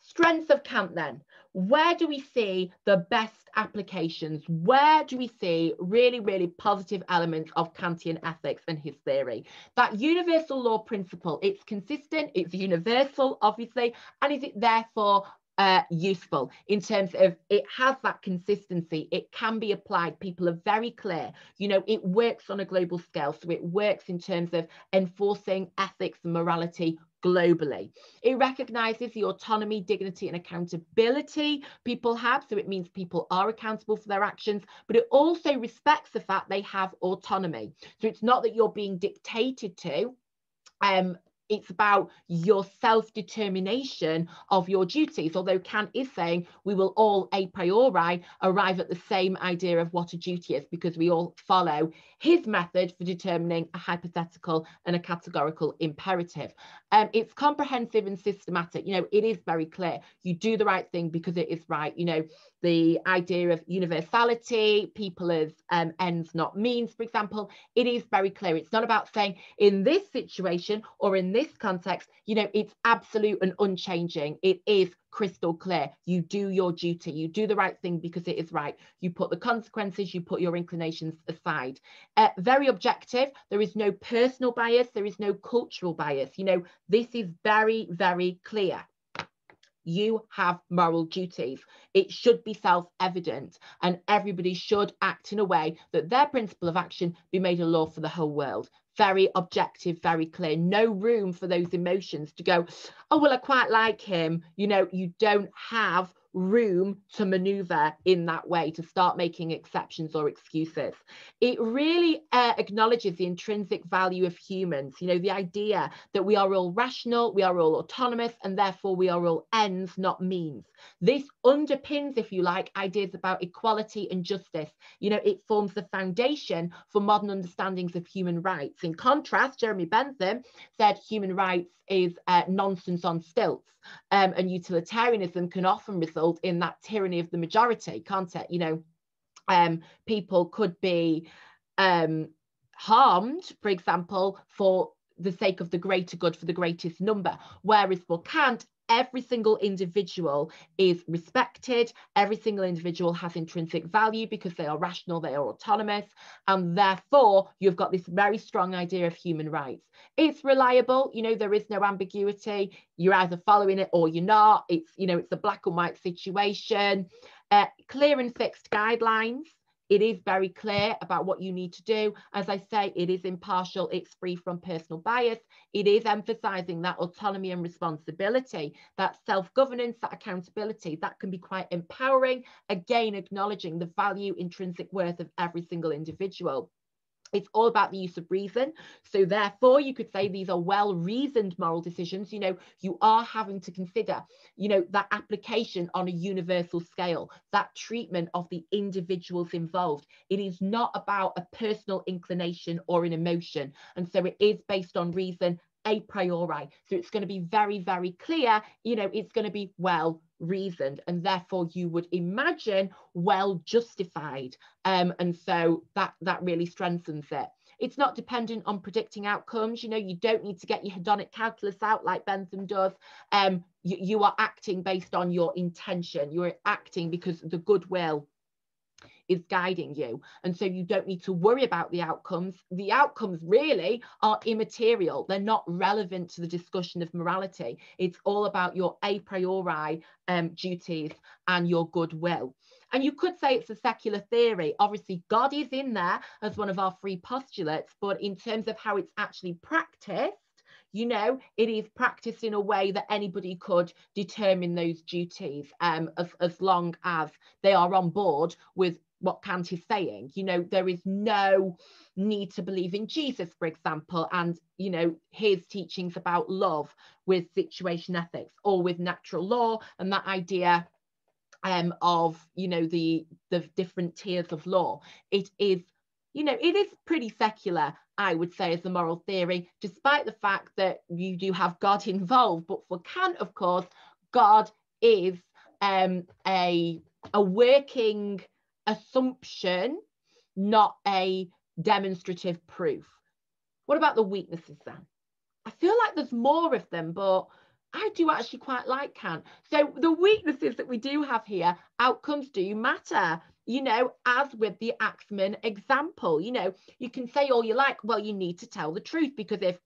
Strengths of Kant then where do we see the best applications? Where do we see really, really positive elements of Kantian ethics and his theory? That universal law principle, it's consistent, it's universal, obviously, and is it therefore uh, useful in terms of it has that consistency it can be applied people are very clear you know it works on a global scale so it works in terms of enforcing ethics and morality globally. It recognizes the autonomy, dignity, and accountability people have. So it means people are accountable for their actions, but it also respects the fact they have autonomy. So it's not that you're being dictated to. Um, it's about your self-determination of your duties although kant is saying we will all a priori arrive at the same idea of what a duty is because we all follow his method for determining a hypothetical and a categorical imperative. Um, it's comprehensive and systematic. You know it is very clear. You do the right thing because it is right. You know the idea of universality, people as um, ends, not means, for example, it is very clear. It's not about saying in this situation or in this context, you know, it's absolute and unchanging. It is crystal clear. You do your duty, you do the right thing because it is right. You put the consequences, you put your inclinations aside. Uh, very objective. There is no personal bias, there is no cultural bias. You know, this is very, very clear you have moral duties. It should be self evident, and everybody should act in a way that their principle of action be made a law for the whole world. Very objective, very clear. No room for those emotions to go, oh, well, I quite like him. You know, you don't have room to maneuver in that way to start making exceptions or excuses. It really uh, acknowledges the intrinsic value of humans, you know, the idea that we are all rational, we are all autonomous, and therefore we are all ends, not means. This underpins, if you like, ideas about equality and justice. You know, it forms the foundation for modern understandings of human rights. In contrast, Jeremy Bentham said human rights is uh, nonsense on stilts. Um, and utilitarianism can often result in that tyranny of the majority, can't it? You know, um, people could be um, harmed, for example, for the sake of the greater good for the greatest number. Whereas for Kant, every single individual is respected. Every single individual has intrinsic value because they are rational they are autonomous and therefore you've got this very strong idea of human rights. It's reliable you know there is no ambiguity. You're either following it or you're not. It's you know it's a black and white situation. Uh, clear and fixed guidelines it is very clear about what you need to do. As I say, it is impartial, it's free from personal bias. It is emphasizing that autonomy and responsibility, that self governance, that accountability, that can be quite empowering. Again, acknowledging the value, intrinsic worth of every single individual. It's all about the use of reason. So, therefore, you could say these are well reasoned moral decisions. You know, you are having to consider, you know, that application on a universal scale, that treatment of the individuals involved. It is not about a personal inclination or an emotion. And so, it is based on reason a priori. So it's going to be very, very clear, you know, it's going to be well reasoned and therefore you would imagine well justified. Um, and so that, that really strengthens it. It's not dependent on predicting outcomes. You know, you don't need to get your hedonic calculus out like Bentham does. Um, you, you are acting based on your intention. You're acting because the goodwill is guiding you. And so you don't need to worry about the outcomes. The outcomes really are immaterial, they're not relevant to the discussion of morality. It's all about your a priori um, duties and your goodwill. and you could say it's a secular theory. Obviously, God is in there as one of our three postulates, but in terms of how it's actually practiced, you know, it is practiced in a way that anybody could determine those duties um, as, as long as they are on board with what Kant is saying. You know, there is no need to believe in Jesus, for example, and, you know, his teachings about love with situation ethics or with natural law and that idea um, of, you know, the, the different tiers of law. It is, you know, it is pretty secular, I would say, as a moral theory, despite the fact that you do have God involved. But for Kant, of course, God is um, a, a working assumption, not a demonstrative proof. What about the weaknesses then? I feel like there's more of them, but I do actually quite like Kant. So the weaknesses that we do have here, outcomes do matter. You know, as with the Axman example, you know, you can say all you like, well, you need to tell the truth because if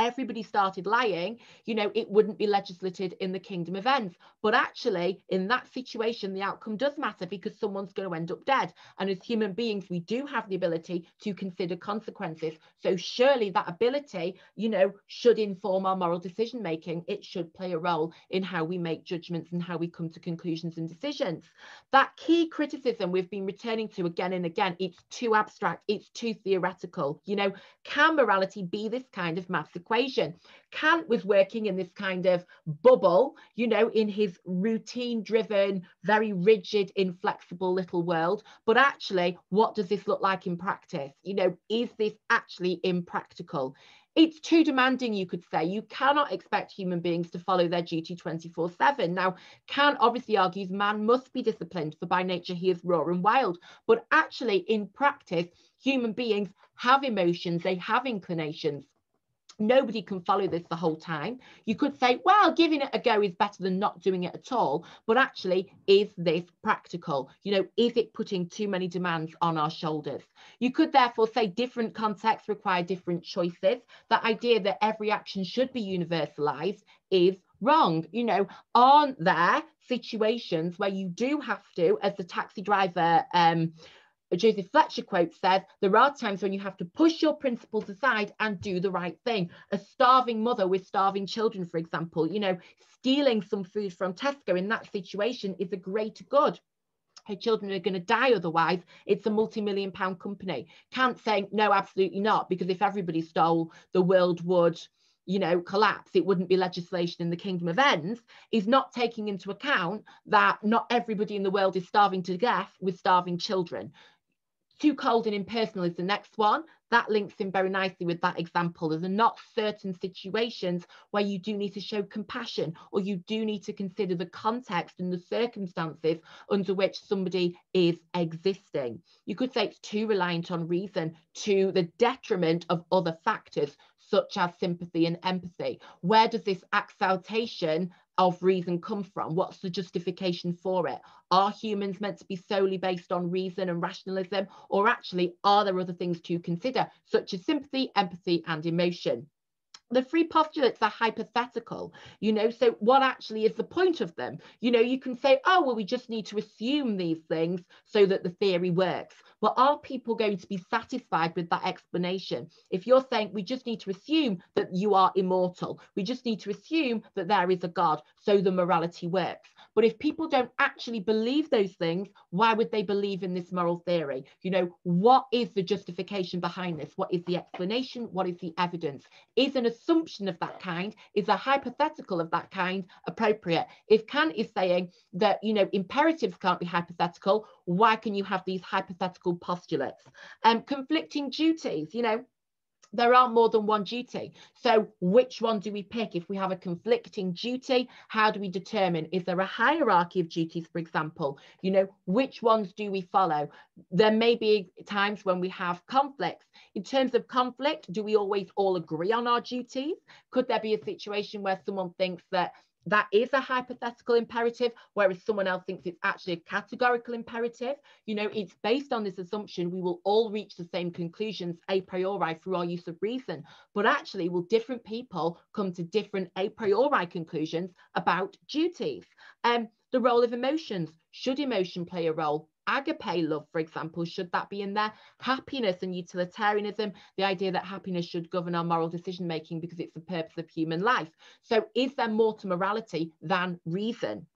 everybody started lying, you know, it wouldn't be legislated in the kingdom of ends. But actually, in that situation, the outcome does matter because someone's going to end up dead. And as human beings, we do have the ability to consider consequences. So surely that ability, you know, should inform our moral decision making. It should play a role in how we make judgments and how we come to conclusions and decisions. That key criticism we've been returning to again and again, it's too abstract, it's too theoretical. You know, can morality be this kind of maths equation. Kant was working in this kind of bubble, you know, in his routine driven, very rigid, inflexible little world. But actually, what does this look like in practice? You know, is this actually impractical? it's too demanding, you could say. You cannot expect human beings to follow their duty 24 7. Now, Kant obviously argues man must be disciplined, for by nature he is raw and wild. But actually, in practice, human beings have emotions, they have inclinations nobody can follow this the whole time. You could say, well, giving it a go is better than not doing it at all. But actually, is this practical? You know, is it putting too many demands on our shoulders? You could therefore say different contexts require different choices. That idea that every action should be universalized is wrong. You know, aren't there situations where you do have to, as the taxi driver um, Joseph Fletcher quote says, there are times when you have to push your principles aside and do the right thing. A starving mother with starving children, for example, you know, stealing some food from Tesco in that situation is a greater good. Her children are going to die otherwise. It's a multi-million pound company. Kant say, no, absolutely not, because if everybody stole, the world would you know, collapse, it wouldn't be legislation in the kingdom of ends, is not taking into account that not everybody in the world is starving to death with starving children. Too cold and impersonal is the next one. That links in very nicely with that example. There's not certain situations where you do need to show compassion or you do need to consider the context and the circumstances under which somebody is existing. You could say it's too reliant on reason to the detriment of other factors such as sympathy and empathy. Where does this exaltation of reason come from? What's the justification for it? Are humans meant to be solely based on reason and rationalism, or actually are there other things to consider, such as sympathy, empathy, and emotion? The three postulates are hypothetical you know so what actually is the point of them you know you can say oh well we just need to assume these things so that the theory works but are people going to be satisfied with that explanation? If you're saying we just need to assume that you are immortal, we just need to assume that there is a God, so the morality works. But if people don't actually believe those things, why would they believe in this moral theory? You know, what is the justification behind this? What is the explanation? What is the evidence? Is an assumption of that kind, is a hypothetical of that kind appropriate? If Kant is saying that, you know, imperatives can't be hypothetical, why can you have these hypothetical postulates? Um, conflicting duties, you know, there are more than one duty. So which one do we pick? If we have a conflicting duty, how do we determine? Is there a hierarchy of duties, for example? You know, which ones do we follow? There may be times when we have conflicts. In terms of conflict, do we always all agree on our duties? Could there be a situation where someone thinks that that is a hypothetical imperative, whereas someone else thinks it's actually a categorical imperative. You know, it's based on this assumption we will all reach the same conclusions a priori through our use of reason. But actually, will different people come to different a priori conclusions about duties? Um, The role of emotions. Should emotion play a role? Agape love, for example, should that be in there? Happiness and utilitarianism, the idea that happiness should govern our moral decision making because it's the purpose of human life. So, is there more to morality than reason?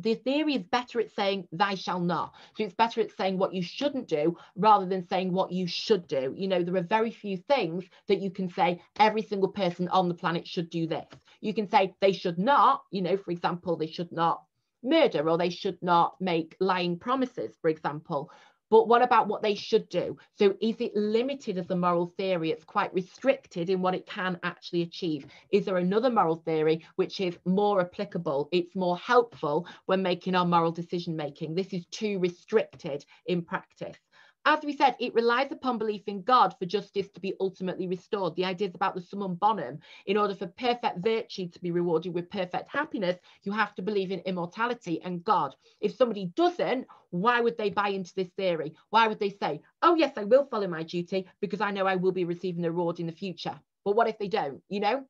the theory is better at saying thou shall not. So it's better at saying what you shouldn't do rather than saying what you should do. You know, there are very few things that you can say every single person on the planet should do this. You can say they should not, you know, for example, they should not murder or they should not make lying promises, for example. But what about what they should do? So is it limited as a moral theory? It's quite restricted in what it can actually achieve. Is there another moral theory which is more applicable? It's more helpful when making our moral decision making. This is too restricted in practice as we said, it relies upon belief in God for justice to be ultimately restored. The ideas about the summum bonum, in order for perfect virtue to be rewarded with perfect happiness, you have to believe in immortality and God. If somebody doesn't, why would they buy into this theory? Why would they say, oh, yes, I will follow my duty because I know I will be receiving a reward in the future? But what if they don't? You know,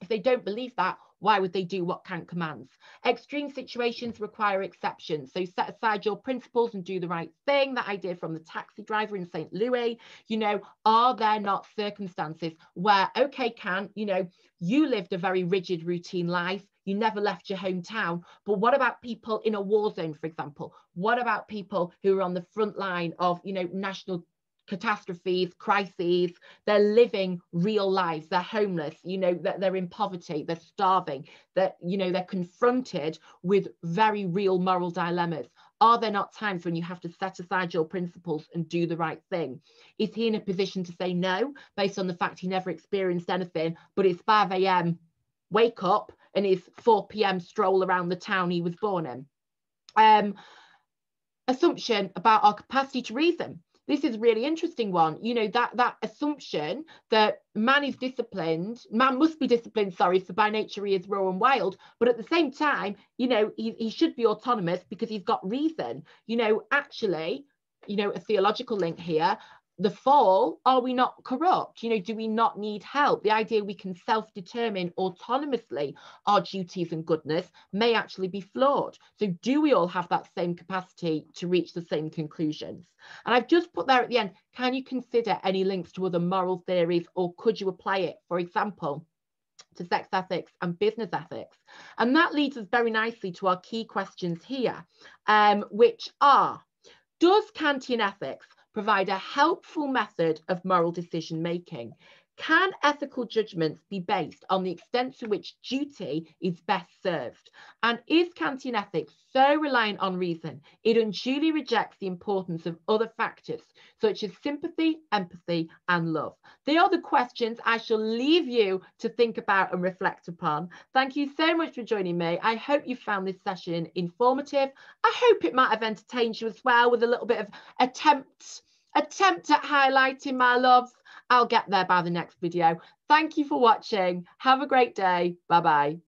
if they don't believe that, why would they do what Kant commands? Extreme situations require exceptions. So set aside your principles and do the right thing. That idea from the taxi driver in St. Louis, you know, are there not circumstances where, okay, Kant, you know, you lived a very rigid routine life. You never left your hometown. But what about people in a war zone, for example? What about people who are on the front line of, you know, national catastrophes, crises. They're living real lives. They're homeless. You know, that they're in poverty. They're starving. That you know they're confronted with very real moral dilemmas. Are there not times when you have to set aside your principles and do the right thing? Is he in a position to say no based on the fact he never experienced anything, but it's 5 a.m. wake up and it's 4 p.m. stroll around the town he was born in? Um, assumption about our capacity to reason this is really interesting one. You know that that assumption that man is disciplined man must be disciplined sorry so by nature he is raw and wild but at the same time you know he, he should be autonomous because he's got reason. You know actually you know a theological link here the fall, are we not corrupt? You know, do we not need help? The idea we can self determine autonomously our duties and goodness may actually be flawed. So, do we all have that same capacity to reach the same conclusions? And I've just put there at the end can you consider any links to other moral theories or could you apply it, for example? to sex ethics and business ethics. And that leads us very nicely to our key questions here, um, which are Does Kantian ethics provide a helpful method of moral decision making. Can ethical judgments be based on the extent to which duty is best served? And is Kantian ethics so reliant on reason it unduly rejects the importance of other factors such as sympathy, empathy, and love? They are the questions I shall leave you to think about and reflect upon. Thank you so much for joining me. I hope you found this session informative. I hope it might have entertained you as well with a little bit of attempt attempt at highlighting my loves. I'll get there by the next video. Thank you for watching. Have a great day. Bye bye.